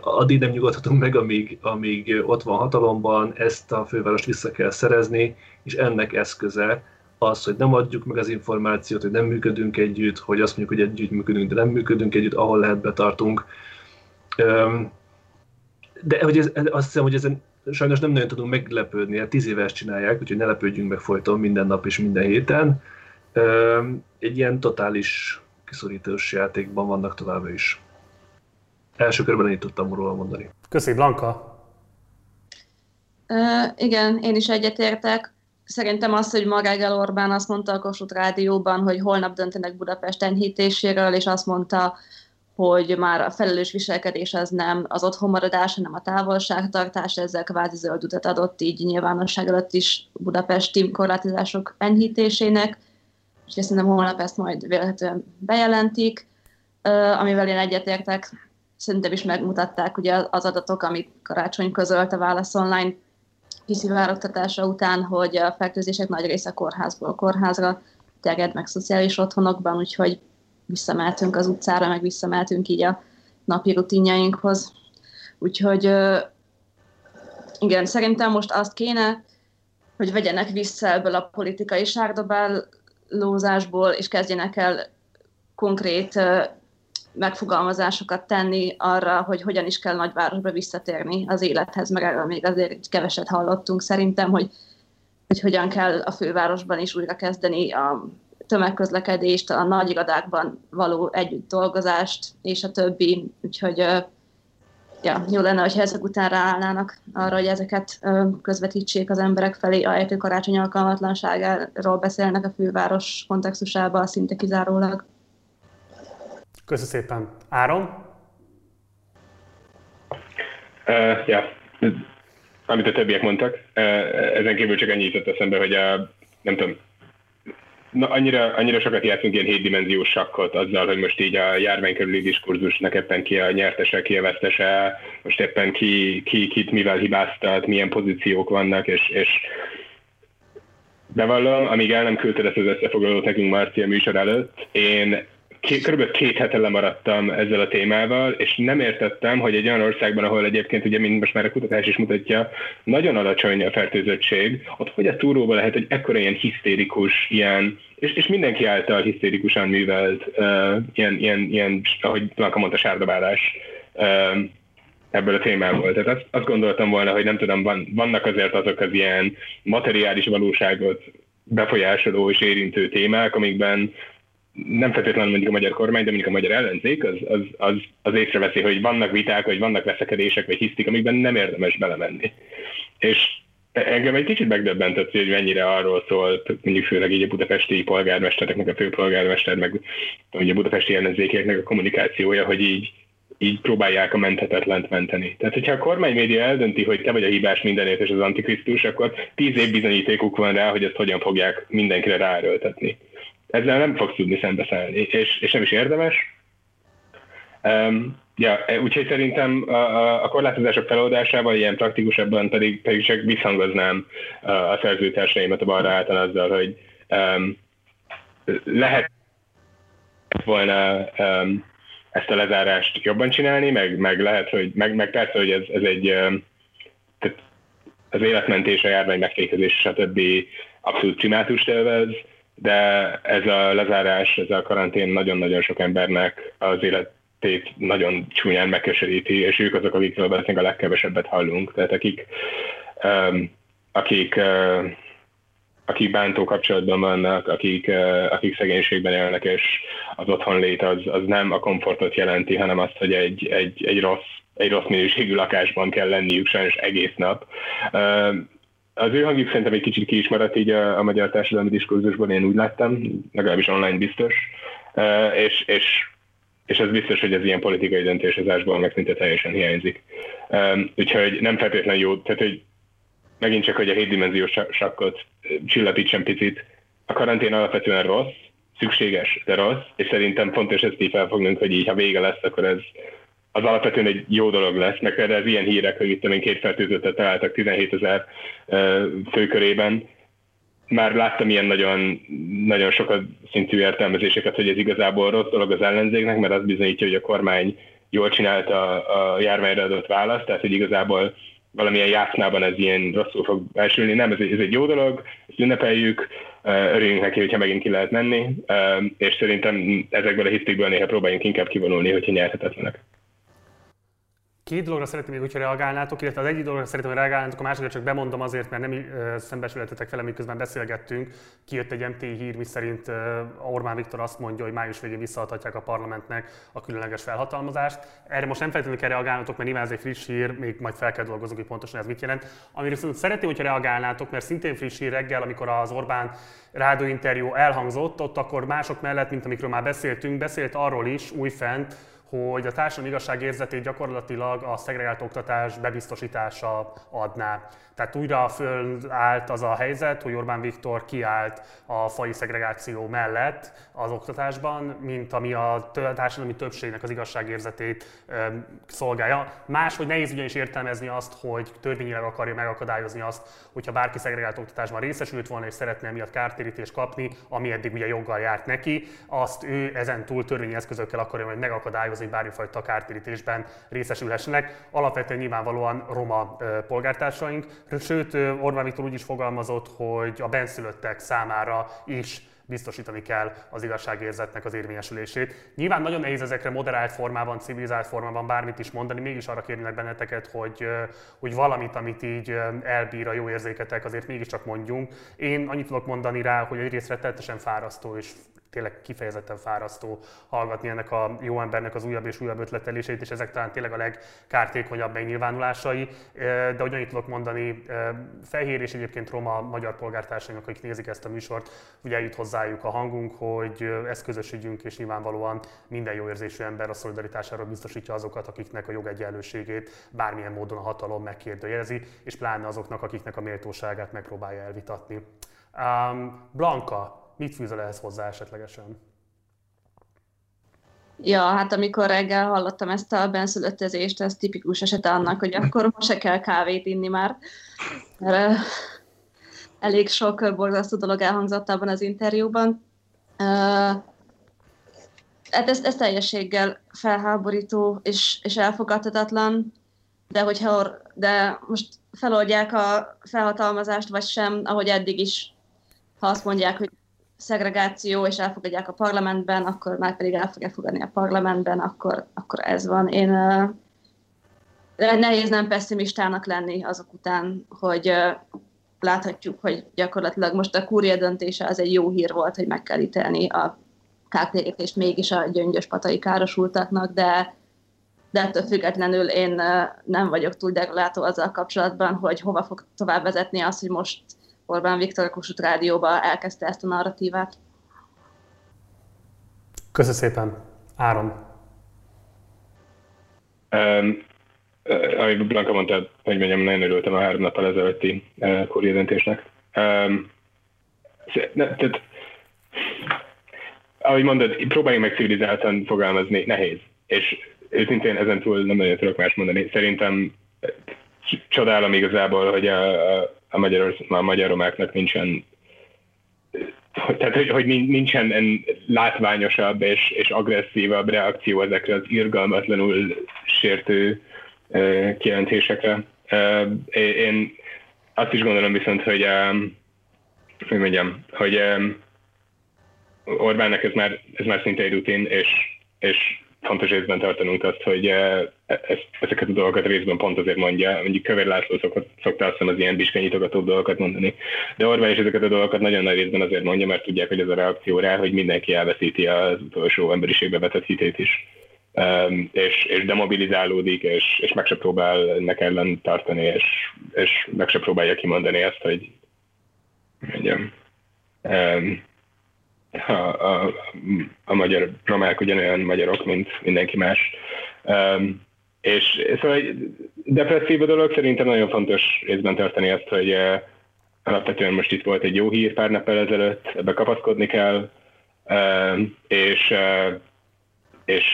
addig nem nyugodhatunk meg, amíg, amíg ott van hatalomban, ezt a fővárost vissza kell szerezni, és ennek eszköze az, hogy nem adjuk meg az információt, hogy nem működünk együtt, hogy azt mondjuk, hogy együtt működünk, de nem működünk együtt, ahol lehet betartunk. De hogy ez, azt hiszem, hogy ezen sajnos nem nagyon tudunk meglepődni, hát tíz éves csinálják, úgyhogy ne lepődjünk meg folyton minden nap és minden héten. Egy ilyen totális kiszorítós játékban vannak továbbra is. Első körben én tudtam róla mondani. Köszönöm, Blanka. Uh, igen, én is egyetértek. Szerintem az, hogy Magágel Orbán azt mondta a Kossuth Rádióban, hogy holnap döntenek Budapest enyhítéséről, és azt mondta, hogy már a felelős viselkedés az nem az otthonmaradás, hanem a távolságtartás, ezzel kvázi zöld utat adott így nyilvánosság előtt is budapesti korlátozások enyhítésének, és szerintem holnap ezt majd vélhetően bejelentik, amivel én egyetértek, szerintem is megmutatták ugye az adatok, amit Karácsony közölt a Válasz Online kiszivárogtatása után, hogy a fertőzések nagy része kórházból kórházra terjed meg szociális otthonokban, úgyhogy visszameltünk az utcára, meg visszameltünk így a napi rutinjainkhoz. Úgyhogy igen, szerintem most azt kéne, hogy vegyenek vissza ebből a politikai sárdobálózásból, és kezdjenek el konkrét megfogalmazásokat tenni arra, hogy hogyan is kell nagyvárosba visszatérni az élethez, meg erről még azért keveset hallottunk szerintem, hogy, hogy hogyan kell a fővárosban is újra kezdeni a tömegközlekedést, a nagy irodákban való együtt dolgozást, és a többi. Úgyhogy ja, jó lenne, hogyha ezek után ráállnának arra, hogy ezeket közvetítsék az emberek felé, hogy karácsony alkalmatlanságáról beszélnek a főváros kontextusában, szinte kizárólag. Köszönöm szépen. Áron? Uh, ja, amit a többiek mondtak, uh, ezen kívül csak ennyi jutott eszembe, hogy a, nem tudom, na, annyira, annyira sokat játszunk ilyen hétdimenziós sakkot azzal, hogy most így a járvány körüli diskurzusnak éppen ki a nyertese, ki a vesztese, most éppen ki, ki kit mivel hibáztat, milyen pozíciók vannak, és, és bevallom, amíg el nem küldted ezt az összefoglalót nekünk Marcia műsor előtt, én kb. két hete lemaradtam ezzel a témával, és nem értettem, hogy egy olyan országban, ahol egyébként, ugye, mint most már a kutatás is mutatja, nagyon alacsony a fertőzöttség, ott hogy a túróba lehet, hogy ekkora ilyen hisztérikus, ilyen, és, és mindenki által hisztérikusan művelt, uh, ilyen, ilyen, ilyen, ahogy Blanka mondta, sárdobálás uh, ebből a témából. Tehát azt, azt gondoltam volna, hogy nem tudom, van, vannak azért azok az ilyen materiális valóságot befolyásoló és érintő témák, amikben nem feltétlenül mondjuk a magyar kormány, de mondjuk a magyar ellenzék, az, az, az, az észreveszi, hogy vannak viták, vagy vannak veszekedések, vagy hisztik, amikben nem érdemes belemenni. És engem egy kicsit megdöbbentett, hogy mennyire arról szól, mondjuk főleg így a budapesti polgármestereknek, a főpolgármester, meg ugye a budapesti ellenzékeknek a kommunikációja, hogy így, így próbálják a menthetetlent menteni. Tehát, hogyha a kormánymédia eldönti, hogy te vagy a hibás mindenért és az antikrisztus, akkor tíz év bizonyítékuk van rá, hogy ezt hogyan fogják mindenkire ráerőltetni ezzel nem fogsz tudni szembeszállni, és, és nem is érdemes. Um, ja, úgyhogy szerintem a, a, a korlátozások feloldásával ilyen praktikusabban pedig, pedig csak visszhangoznám a szerzőtársaimat a balra által azzal, hogy um, lehet volna um, ezt a lezárást jobban csinálni, meg, meg lehet, hogy, meg, meg persze, hogy ez, ez egy tehát az életmentés, a járvány megfékezés, stb. abszolút primátust élvez, de ez a lezárás, ez a karantén nagyon-nagyon sok embernek az életét nagyon csúnyán megkeseríti, és ők azok, akikről valószínűleg a legkevesebbet hallunk, tehát akik, um, akik, uh, akik bántó kapcsolatban vannak, akik, uh, akik szegénységben élnek, és az otthonlét az, az nem a komfortot jelenti, hanem azt, hogy egy, egy, egy rossz egy rossz minőségű lakásban kell lenniük sajnos egész nap az ő hangjuk szerintem egy kicsit ki is maradt így a, a magyar társadalmi diskurzusban, én úgy láttam, legalábbis online biztos, uh, és, és, és ez biztos, hogy ez ilyen politikai döntéshozásból meg szinte teljesen hiányzik. Um, úgyhogy nem feltétlenül jó, tehát hogy megint csak, hogy a hétdimenziós sakkot csillapítsam picit, a karantén alapvetően rossz, szükséges, de rossz, és szerintem fontos ezt így felfognunk, hogy így, ha vége lesz, akkor ez az alapvetően egy jó dolog lesz, meg például az ilyen hírek, hogy itt két fertőzöttet találtak 17 ezer főkörében, már láttam ilyen nagyon, nagyon sokat szintű értelmezéseket, hogy ez igazából rossz dolog az ellenzéknek, mert az bizonyítja, hogy a kormány jól csinálta a járványra adott választ, tehát hogy igazából valamilyen játszmában ez ilyen rosszul fog elsülni. Nem, ez egy, ez egy jó dolog, ezt ünnepeljük, örüljünk neki, hogyha megint ki lehet menni, és szerintem ezekből a hisztikből néha próbáljunk inkább kivonulni, hogyha nyerhetetlenek. Két dologra szeretném még, hogyha reagálnátok, illetve az egyik dologra szeretném, hogy reagálnátok, a másikra csak bemondom azért, mert nem szembesülhetetek vele, miközben beszélgettünk. Kijött egy MT hír, miszerint Orbán Viktor azt mondja, hogy május végén visszaadhatják a parlamentnek a különleges felhatalmazást. Erre most nem feltétlenül kell reagálnatok, mert nyilván ez egy friss hír, még majd fel kell dolgozunk, hogy pontosan ez mit jelent. Amire viszont szeretném, hogyha reagálnátok, mert szintén friss hír reggel, amikor az Orbán rádióinterjú elhangzott, ott akkor mások mellett, mint amikről már beszéltünk, beszélt arról is újfent, hogy a társadalmi igazságérzetét gyakorlatilag a szegregált oktatás bebiztosítása adná. Tehát újra fölállt az a helyzet, hogy Orbán Viktor kiállt a fai szegregáció mellett az oktatásban, mint ami a társadalmi többségnek az igazságérzetét szolgálja. Máshogy nehéz ugyanis értelmezni azt, hogy törvényileg akarja megakadályozni azt, hogyha bárki szegregált oktatásban részesült volna és szeretne emiatt kártérítést kapni, ami eddig ugye joggal járt neki, azt ő ezen túl törvényi eszközökkel akarja majd megakadályozni, hogy bármifajta kártérítésben részesülhessenek. Alapvetően nyilvánvalóan roma polgártársaink, Sőt, Orbán Viktor úgy is fogalmazott, hogy a benszülöttek számára is biztosítani kell az igazságérzetnek az érvényesülését. Nyilván nagyon nehéz ezekre moderált formában, civilizált formában bármit is mondani, mégis arra kérnek benneteket, hogy, hogy valamit, amit így elbír a jó érzéketek, azért mégiscsak mondjunk. Én annyit tudok mondani rá, hogy egyrészt rettenetesen fárasztó és tényleg kifejezetten fárasztó hallgatni ennek a jó embernek az újabb és újabb ötletelését, és ezek talán tényleg a legkártékonyabb megnyilvánulásai. De ugyanígy tudok mondani, fehér és egyébként roma magyar polgártársainak, akik nézik ezt a műsort, ugye eljut hozzájuk a hangunk, hogy eszközösítjünk, és nyilvánvalóan minden jó érzésű ember a szolidaritásáról biztosítja azokat, akiknek a jogegyenlőségét bármilyen módon a hatalom megkérdőjelezi, és pláne azoknak, akiknek a méltóságát megpróbálja elvitatni. Um, Blanka, Mit fűzöl ehhez hozzá esetlegesen? Ja, hát amikor reggel hallottam ezt a benszülöttezést, ez tipikus eset annak, hogy akkor most se kell kávét inni már. Mert elég sok borzasztó dolog elhangzott abban az interjúban. Hát ez, ez teljességgel felháborító és, és elfogadhatatlan, de hogyha de most feloldják a felhatalmazást, vagy sem, ahogy eddig is, ha azt mondják, hogy szegregáció, és elfogadják a parlamentben, akkor már pedig el fogják fogadni a parlamentben, akkor, akkor ez van. Én nehéz nem pessimistának lenni azok után, hogy láthatjuk, hogy gyakorlatilag most a kúria döntése az egy jó hír volt, hogy meg kell ítélni a kártérítést mégis a gyöngyös patai károsultaknak, de, de ettől függetlenül én nem vagyok túl deglátó azzal kapcsolatban, hogy hova fog tovább vezetni az, hogy most Orbán Viktor a Kossuth Rádióba elkezdte ezt a narratívát. Köszönöm szépen. Áron. Um, ahogy Blanka mondta, hogy mondjam, nagyon örültem a három nappal ezelőtti uh, kória döntésnek. Um, ne, tehát, ahogy mondod, próbáljunk meg civilizáltan fogalmazni, nehéz. És őszintén ezen túl nem nagyon tudok más mondani. Szerintem csodálom igazából, hogy a, a, a, magyar, a magyar romáknak nincsen tehát, hogy, hogy nincsen látványosabb és, és agresszívabb reakció ezekre az irgalmatlanul sértő kijelentésekre. Én azt is gondolom viszont, hogy, hogy mondjam, hogy Orbánnak ez már, ez már szinte egy rutin, és, és fontos részben tartanunk azt, hogy ezt, ezeket a dolgokat részben pont azért mondja. Mondjuk Kövér László szokott, szokta azt az ilyen biskanyitogató dolgokat mondani. De Orbán is ezeket a dolgokat nagyon nagy részben azért mondja, mert tudják, hogy ez a reakció rá, hogy mindenki elveszíti az utolsó emberiségbe vetett hitét is. Um, és, és demobilizálódik, és, és meg se próbál ennek ellen tartani, és, és meg se próbálja kimondani ezt, hogy mondjam, um, a, a, a magyar romák ugyanolyan magyarok, mint mindenki más. Um, és szóval egy depresszív dolog, szerintem nagyon fontos részben tartani azt, hogy uh, alapvetően most itt volt egy jó hír pár nappal ezelőtt, ebbe kapaszkodni kell, uh, és, uh, és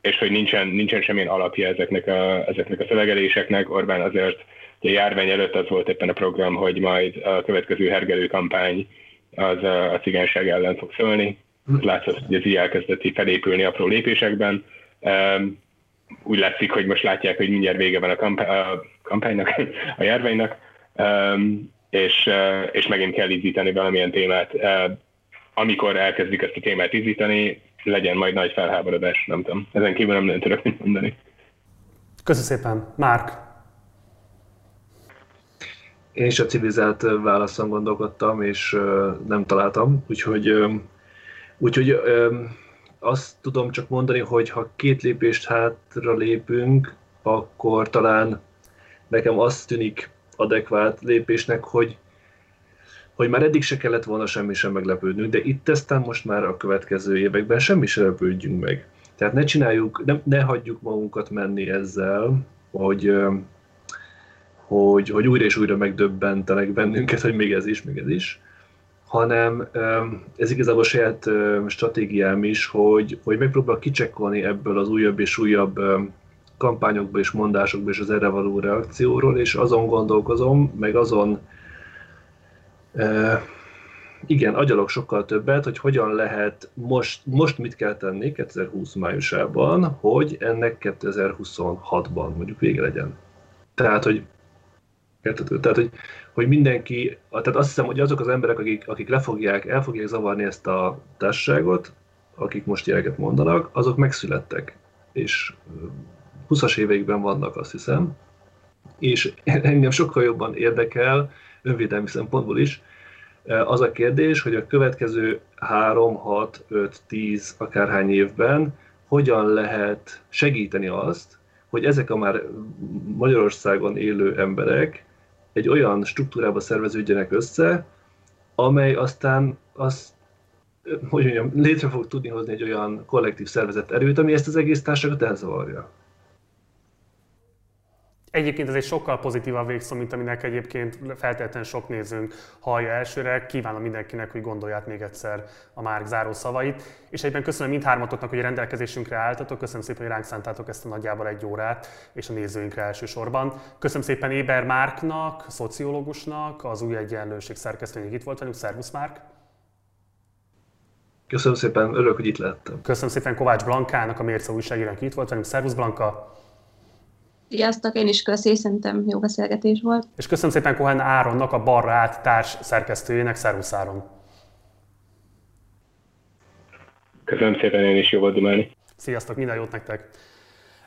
és hogy nincsen, nincsen semmilyen alapja ezeknek a, ezeknek a szövegeléseknek. Orbán azért a járvány előtt az volt éppen a program, hogy majd a következő hergelő kampány az a, cigányság ellen fog szólni. Látszott, hogy ez így elkezdett felépülni apró lépésekben. Úgy látszik, hogy most látják, hogy mindjárt vége van a, kampá- a kampánynak, a járványnak, és, és megint kell ízíteni valamilyen témát. Amikor elkezdik ezt a témát ízíteni, legyen majd nagy felháborodás, nem tudom. Ezen kívül nem nagyon tudok mit mondani. Köszönöm szépen. Márk. Én is a civilizált válaszon gondolkodtam, és nem találtam, úgyhogy, úgyhogy azt tudom csak mondani, hogy ha két lépést hátra lépünk, akkor talán nekem azt tűnik adekvát lépésnek, hogy hogy már eddig se kellett volna semmi sem meglepődnünk, de itt aztán most már a következő években semmi sem lepődjünk meg. Tehát ne csináljuk, ne, ne hagyjuk magunkat menni ezzel, hogy, hogy, hogy újra és újra megdöbbentenek bennünket, hogy még ez is, még ez is, hanem ez igazából saját stratégiám is, hogy, hogy megpróbál kicsekkolni ebből az újabb és újabb kampányokból és mondásokból és az erre való reakcióról, és azon gondolkozom, meg azon igen, agyalok sokkal többet, hogy hogyan lehet most, most mit kell tenni 2020 májusában, hogy ennek 2026-ban mondjuk vége legyen. Tehát, hogy tehát, hogy, hogy mindenki, tehát azt hiszem, hogy azok az emberek, akik, akik lefogják, el fogják zavarni ezt a társaságot, akik most ilyeneket mondanak, azok megszülettek, és 20-as éveikben vannak, azt hiszem, és engem sokkal jobban érdekel, önvédelmi szempontból is, az a kérdés, hogy a következő 3, 6, 5, 10, akárhány évben hogyan lehet segíteni azt, hogy ezek a már Magyarországon élő emberek egy olyan struktúrába szerveződjenek össze, amely aztán az, hogy mondjam, létre fog tudni hozni egy olyan kollektív szervezet erőt, ami ezt az egész társadalmat elzavarja. Egyébként ez egy sokkal pozitívabb végszó, mint aminek egyébként feltétlenül sok nézőnk hallja elsőre. Kívánom mindenkinek, hogy gondolját még egyszer a Márk záró szavait. És egyben köszönöm mindhármatoknak, hogy a rendelkezésünkre álltatok. Köszönöm szépen, hogy ránk szántátok ezt a nagyjából egy órát, és a nézőinkre elsősorban. Köszönöm szépen Éber Márknak, szociológusnak, az új egyenlőség szerkesztőjének itt volt velünk. Szervusz Márk! Köszönöm szépen, örülök, hogy itt lettem. Köszönöm szépen Kovács Blankának, a Mérce újságírónak itt volt velünk. Szervusz Blanka! Sziasztok, én is köszi, szerintem jó beszélgetés volt. És köszönöm szépen Kohen Áronnak, a Barra át társ szerkesztőjének, Szervusz Áron. Köszönöm szépen, én is jó volt dumálni. Sziasztok, minden jót nektek!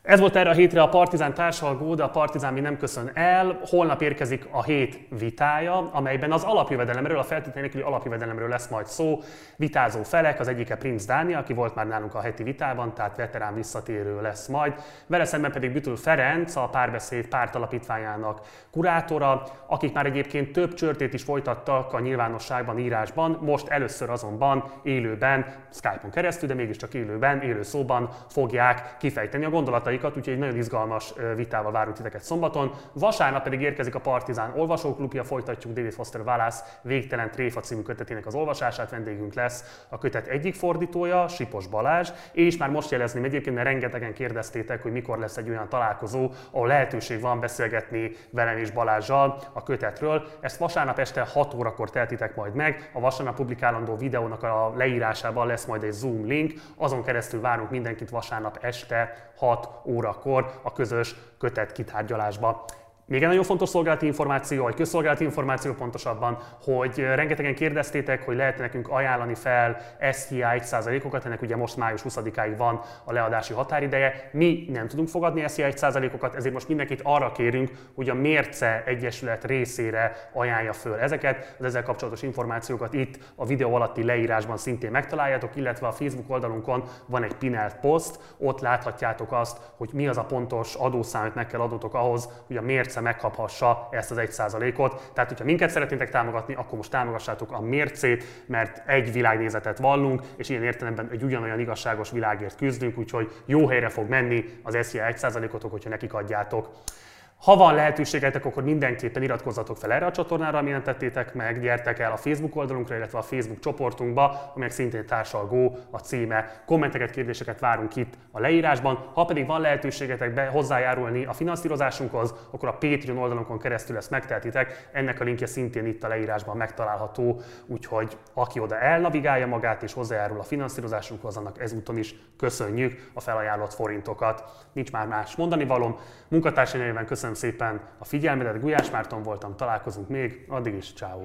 Ez volt erre a hétre a Partizán társalgó, de a Partizán mi nem köszön el. Holnap érkezik a hét vitája, amelyben az alapjövedelemről, a feltétlenül nélküli alapjövedelemről lesz majd szó. Vitázó felek, az egyike Prince Dánia, aki volt már nálunk a heti vitában, tehát veterán visszatérő lesz majd. Vele szemben pedig Bütül Ferenc, a párbeszéd pártalapítványának kurátora, akik már egyébként több csörtét is folytattak a nyilvánosságban, írásban, most először azonban élőben, Skype-on keresztül, de mégiscsak élőben, élő szóban fogják kifejteni a gondolatait gondolataikat, úgyhogy egy nagyon izgalmas vitával várunk titeket szombaton. Vasárnap pedig érkezik a Partizán olvasóklubja, folytatjuk David Foster Wallace végtelen tréfa című kötetének az olvasását, vendégünk lesz a kötet egyik fordítója, Sipos Balázs, és már most jelezném egyébként, mert rengetegen kérdeztétek, hogy mikor lesz egy olyan találkozó, ahol lehetőség van beszélgetni velem és Balázsjal a kötetről. Ezt vasárnap este 6 órakor teltitek majd meg, a vasárnap publikálandó videónak a leírásában lesz majd egy Zoom link, azon keresztül várunk mindenkit vasárnap este 6 órakor a közös kötet kitárgyalásba. Még egy nagyon fontos szolgálati információ, vagy közszolgálati információ pontosabban, hogy rengetegen kérdeztétek, hogy lehet nekünk ajánlani fel SZIA 1%-okat, ennek ugye most május 20-áig van a leadási határideje. Mi nem tudunk fogadni SZIA 1%-okat, ezért most mindenkit arra kérünk, hogy a Mérce Egyesület részére ajánlja föl ezeket. Az ezzel kapcsolatos információkat itt a videó alatti leírásban szintén megtaláljátok, illetve a Facebook oldalunkon van egy pinelt poszt, ott láthatjátok azt, hogy mi az a pontos adószám, amit meg kell adnotok ahhoz, hogy a Mérce megkaphassa ezt az 1%-ot. Tehát, hogyha minket szeretnétek támogatni, akkor most támogassátok a mércét, mert egy világnézetet vallunk, és ilyen értelemben egy ugyanolyan igazságos világért küzdünk, úgyhogy jó helyre fog menni az SZIA 1%-otok, hogyha nekik adjátok. Ha van lehetőségetek, akkor mindenképpen iratkozzatok fel erre a csatornára, ami nem tettétek meg, gyertek el a Facebook oldalunkra, illetve a Facebook csoportunkba, aminek szintén társalgó a címe. Kommenteket, kérdéseket várunk itt a leírásban. Ha pedig van lehetőségetek be hozzájárulni a finanszírozásunkhoz, akkor a Patreon oldalunkon keresztül ezt megtehetitek. Ennek a linkje szintén itt a leírásban megtalálható, úgyhogy aki oda elnavigálja magát és hozzájárul a finanszírozásunkhoz, annak ezúton is köszönjük a felajánlott forintokat. Nincs már más mondani valom. Munkatársai köszönöm szépen a figyelmedet, Gulyás Márton voltam, találkozunk még, addig is, ciao.